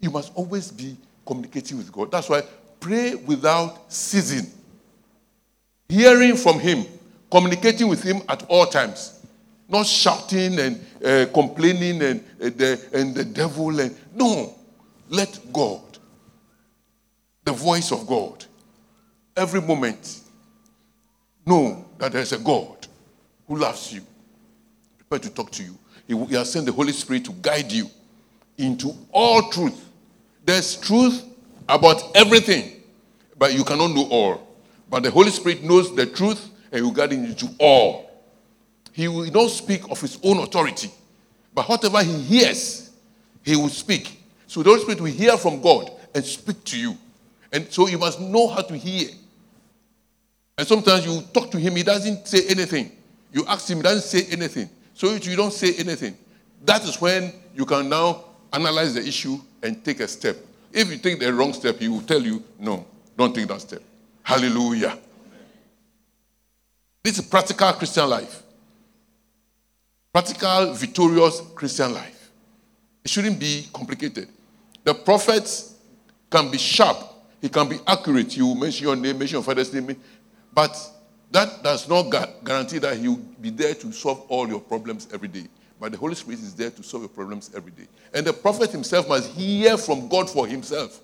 You must always be communicating with God. That's why pray without ceasing. Hearing from him, communicating with him at all times. Not shouting and uh, complaining and, uh, the, and the devil. And, no. Let God, the voice of God, every moment know that there's a God who loves you, prepared to talk to you. He, he has sent the Holy Spirit to guide you into all truth. There's truth about everything, but you cannot know all. But the Holy Spirit knows the truth and will guide you into all. He will not speak of his own authority, but whatever he hears, he will speak. So the Holy Spirit will hear from God and speak to you. And so you must know how to hear. And sometimes you talk to him, he doesn't say anything. You ask him, he doesn't say anything. So you don't say anything, that is when you can now analyze the issue and take a step. If you take the wrong step, he will tell you, no, don't take that step. Hallelujah. This is practical Christian life. Practical, victorious Christian life. It shouldn't be complicated. The prophets can be sharp, he can be accurate. You mention your name, mention your father's name, but that does not guarantee that he will be there to solve all your problems every day. But the Holy Spirit is there to solve your problems every day. And the prophet himself must hear from God for himself.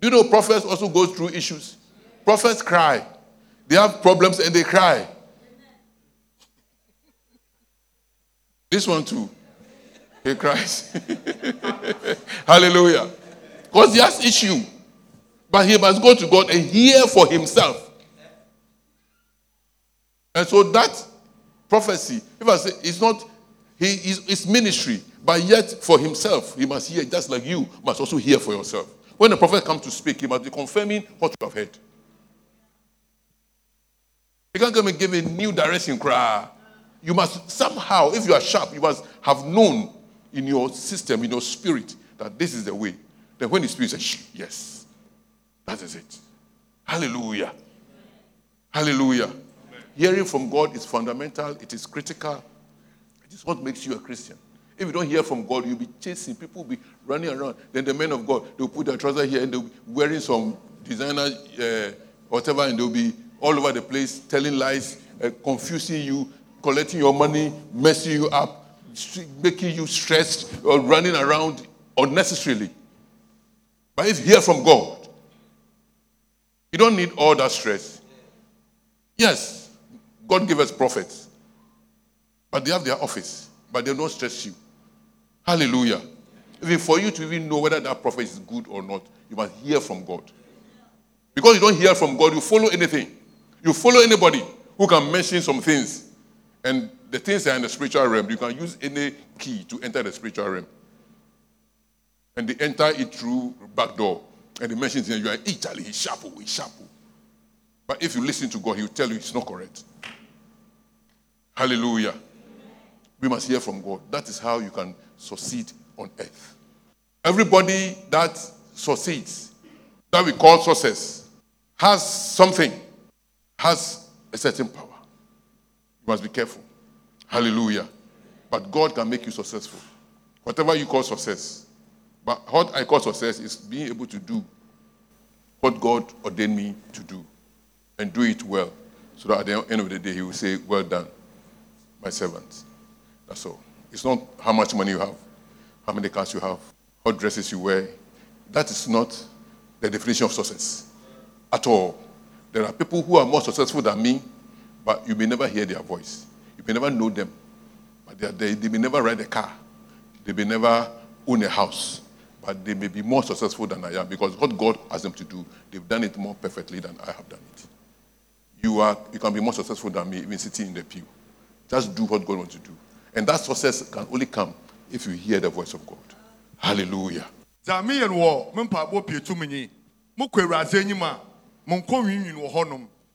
Do you know prophets also go through issues? Prophets cry. They have problems and they cry. This one too. He cries. Hallelujah. Because he has issue. But he must go to God and hear for himself. And so that prophecy, if I say it's not he is ministry, but yet for himself, he must hear just like you must also hear for yourself. When the prophet comes to speak, he must be confirming what you have heard. He can't come and give a new direction, cry. You must somehow, if you are sharp, you must have known in your system, in your spirit, that this is the way. Then when the spirit says, "Shh, yes, that is it. Hallelujah. Hallelujah. Hearing from God is fundamental, it is critical. It is what makes you a Christian. If you don't hear from God, you'll be chasing, people will be running around. Then the men of God, they'll put their trousers here and they'll be wearing some designer, uh, whatever, and they'll be all over the place telling lies, uh, confusing you, collecting your money, messing you up, making you stressed, or running around unnecessarily. But if you hear from God, you don't need all that stress. Yes, God gave us prophets, but they have their office, but they don't stress you. Hallelujah. Even for you to even know whether that prophet is good or not, you must hear from God. Because you don't hear from God, you follow anything. You follow anybody who can mention some things. And the things are in the spiritual realm. You can use any key to enter the spiritual realm. And they enter it through back door. And they mention things, you are, Charlie, he's sharp, he's sharp. oh." But if you listen to God, he will tell you it's not correct. Hallelujah. We must hear from God. That is how you can succeed on earth. Everybody that succeeds, that we call success, has something, has a certain power. You must be careful. Hallelujah. But God can make you successful. Whatever you call success. But what I call success is being able to do what God ordained me to do and do it well. So that at the end of the day, He will say, Well done, my servant. That's all. It's not how much money you have, how many cars you have, what dresses you wear. That is not the definition of success at all. There are people who are more successful than me, but you may never hear their voice. You may never know them. But they, they, they may never ride a car. They may never own a house. But they may be more successful than I am because what God asked them to do, they've done it more perfectly than I have done it. You, are, you can be more successful than me even sitting in the pew. Just do what God wants you to do. And that success can only come if you hear the voice of God. Hallelujah.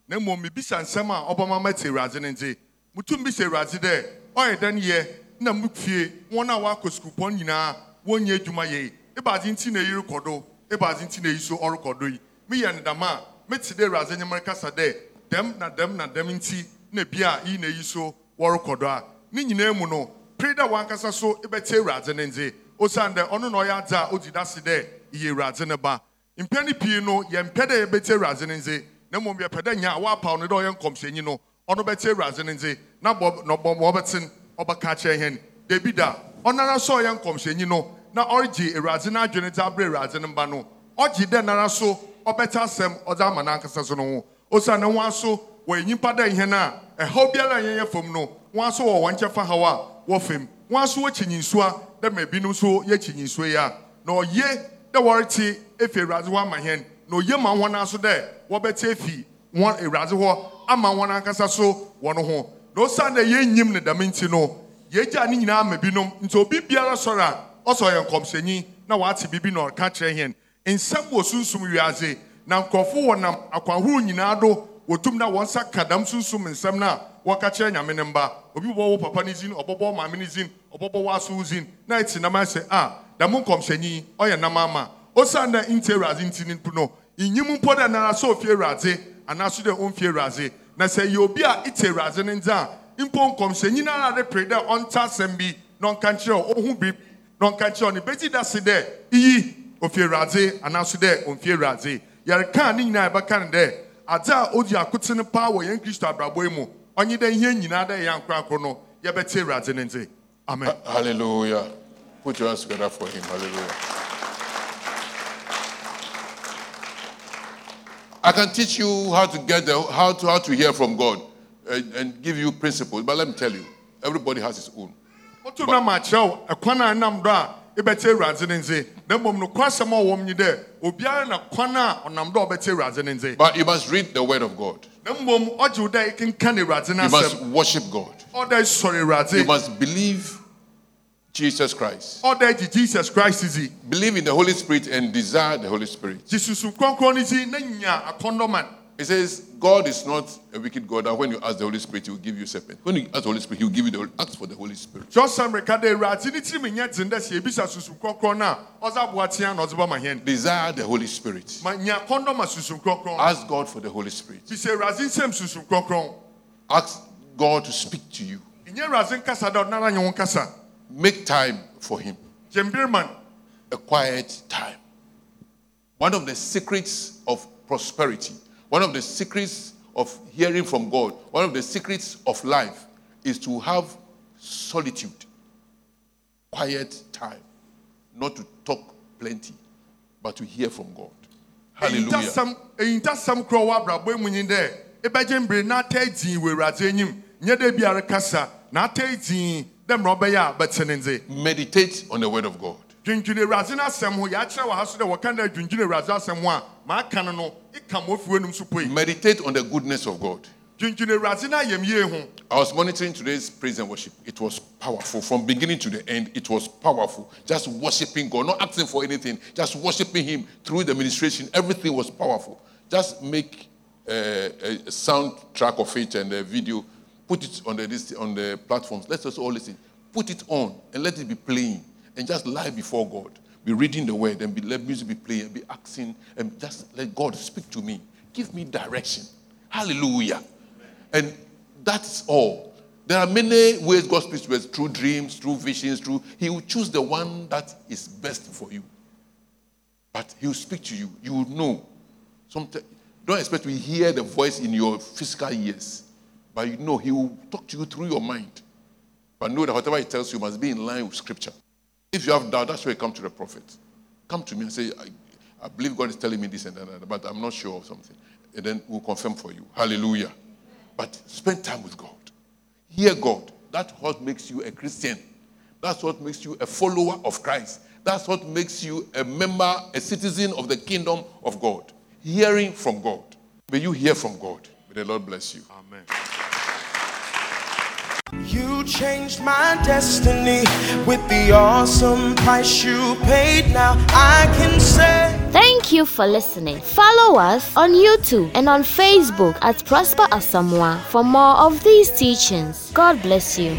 Na mmom mebisa nsɛm a ɔbɛma mate awurade no nti motum bisa awurade dɛ ɔyɛ dɛn yɛ? Na mo fie wɔn a wɔakɔ sukupɔn nyinaa wɔnyɛ adwuma yɛ ebadze nti na eyi rekɔ do ebadze nti na eyi so ɔrekɔ do yi. Meyɛ no dɛm a dɛ awurade anim rekasa dɛ dɛm na dɛm na dɛm nti na bi a iyi na eyi so wɔrekɔ do a. Ne nyinaa mu no pere dɛ wankasa so ebɛte awurade no nti osiane dɛ ɔno na ɔyɛ adze a odi da se dɛ iye awurade no ba. Mpɛ no pii no yɛmpɛ dɛ yɛbɛte awurade no nti na mmom yɛpɛ dɛ nya a wɔapaw no dɛ ɔyɛ nkɔmhyɛnyi no ɔno bɛte awurade no nti na bɔ ma ɔbɛten ɔbɛka kyerɛ hɛn debi da ɔnara so ɔyɛ nkɔmhyɛnyi no na ɔregye awurade no adwene dze abrɛ awurade no mba no. Ɔgye dɛ nara so ɔbɛte asɛm ɔdze ama n'ankasa so no ho. Osiane wɔn aso wɔyɛ nyimpa dɛ nhɛn a ɛhaw biara yɛyɛ fam no wɔn aso wɔ wɔn nkyɛfa haw a wɔfam wɔn aso wɔkyi nyinsua dɛ ma ebinom nso yɛkyi nyinsua yi a na ɔyɛ dɛ wɔrete efi awurade hɔ ama hɛn. Na oye ma wɔn aso dɛ wɔbɛte efi wɔn awurade hɔ ama wɔn ankasa so wɔn ho. Na osiane dɛ yɛnyim ne dɛm nti no yɛgya ne nyinaa ma binom nti obi biara sɔrɔ a ɔsɔ yɛ nkɔmhyɛnyi na wate bibi na ɔka kyerɛ hɛn. Nsɛm wɔ sunsum wiase na nkurɔfo wɔ nam akwanhorow nyinaa do wɔtum na wɔn nsa ka dam sunsum nsɛm no a wɔka kyerɛ nyame ne mba. Obi bɔ wo papa ne zin ɔbɛbɔ maame ne zin ɔbɛbɔ wo aso zin na ɛte nam asɛ a dam nkɔmhyɛnyi ɔyɛ nam ama. Osiane dɛ nti awurade nti no no nyim mpo dɛ nara sɛ ofie awurade anaaso dɛ ɔmfie awurade na sɛ yɛ obi a ite awurade no nti a mpo nkɔmhyɛnyi no ara de pere dɛ ɔnta asɛm bi na ɔnka nkyerɛ ɔho biribi na ɔnka nkyerɛ wo ne bɛgye da se dɛ iyi ofie awurade anaaso dɛ ɔmfie awurade yɛreka ne nyinaa yɛbɛka no dɛ adze a odi akotene paa wɔ yɛn kristo abrabɔ yi mu. Ɔnye dɛ ihe nyinaa dɛ yɛn ankorakoro no yɛbɛte awurade ne nti amen.
Hallelujah. Put your hands together for him. Hallelujah. I can teach you how to get the how to how to hear from God and, and give you principles. But let me tell you, everybody has his own.
wotu na ma kyerɛ wo ɛkwan a ɛnam do a ɛbɛte awurade ne nti na mmom no kwasɛm a ɔwɔ m nyi dɛ obiara na kwan a ɔnam do a ɔbɛte awurade ne nti
But you must read the word of God.
na mmom ɔgye wo dɛ kenka ne awurade no
You must worship God. You must believe Jesus Christ.
gye jesus christ di
Believe in the Holy Spirit and desire the Holy Spirit.
gye susu kronkron no di na nya akɔnnɔman
It says God is not a wicked God, and when you ask the Holy Spirit, He will give you serpent. When you ask the Holy Spirit, He will give you the ask for the Holy Spirit.
kyerɛsɛm reka dɛ awurade ne tirim nyɛ dzen dɛ sɛ yɛbisa susu kronkron no a ɔdze aboa tea na ɔdze bɛma hɛn
Desire the Holy Spirit.
ma nya akɔnnɔ ma susu kronkron
Ask God for the Holy Spirit.
bisa awurade nsɛm susu kronkron
Ask God to speak to you.
Nyɛ awurade nkasa dɛ ɔnara nyɛ wo nkasa
Make time for Him. A quiet time. One of the secrets of prosperity, one of the secrets of hearing from God, one of the secrets of life is to have solitude, quiet time, not to talk plenty. but to hear from God. Hallelujah.
Eyintasɛm eyintasɛm korɔ wɔ abrabɔ mu nyi dɛ ebɛgye mbere n'ata edin wɔ Awurade anim nyɛ dɛ biara kasa n'ata edin dɛ mmerɛ ɔbɛyɛ a bɛte ne nze.
Meditate on the word of God.
Dwendwene Awurade n'asɛm ho yɛakyerɛ wɔ ha so dɛ wɔka dɛ dwendwene Awurade asɛm ho a maa ka no no ika ma ofi w'anum so poe.
Meditate on the goodness of God.
Dwendwene Awurade n'ayamyie ho.
I was monitoring today's praise and worship. It was powerful. From beginning to the end, it was powerful. Just worshiping God, not asking for anything, just worshiping Him through the ministration. Everything was powerful. Just make uh, a soundtrack of it and a video, put it on the, on the platforms. Let us all listen. Put it on and let it be playing. And just lie before God. Be reading the word and be, let music be playing be asking and just let God speak to me. Give me direction. Hallelujah. And that's all. There are many ways God speaks to us through dreams, through visions, through. He will choose the one that is best for you. But He will speak to you. You will know. Sometimes, don't expect to hear the voice in your physical ears, but you know He will talk to you through your mind. But know that whatever He tells you must be in line with Scripture. If you have doubt, that's where you come to the prophet. Come to me and say, I, I believe God is telling me this and that, but I'm not sure of something. And then we'll confirm for you. Hallelujah. But spend time with God. Hear God. That's what makes you a Christian. That's what makes you a follower of Christ. That's what makes you a member, a citizen of the kingdom of God. Hearing from God. May you hear from God. May the Lord bless you.
Amen.
You changed my destiny with the awesome price you paid. Now I can say.
Thank you for listening. Follow us on YouTube and on Facebook at Prosper Asamoah for more of these teachings. God bless you.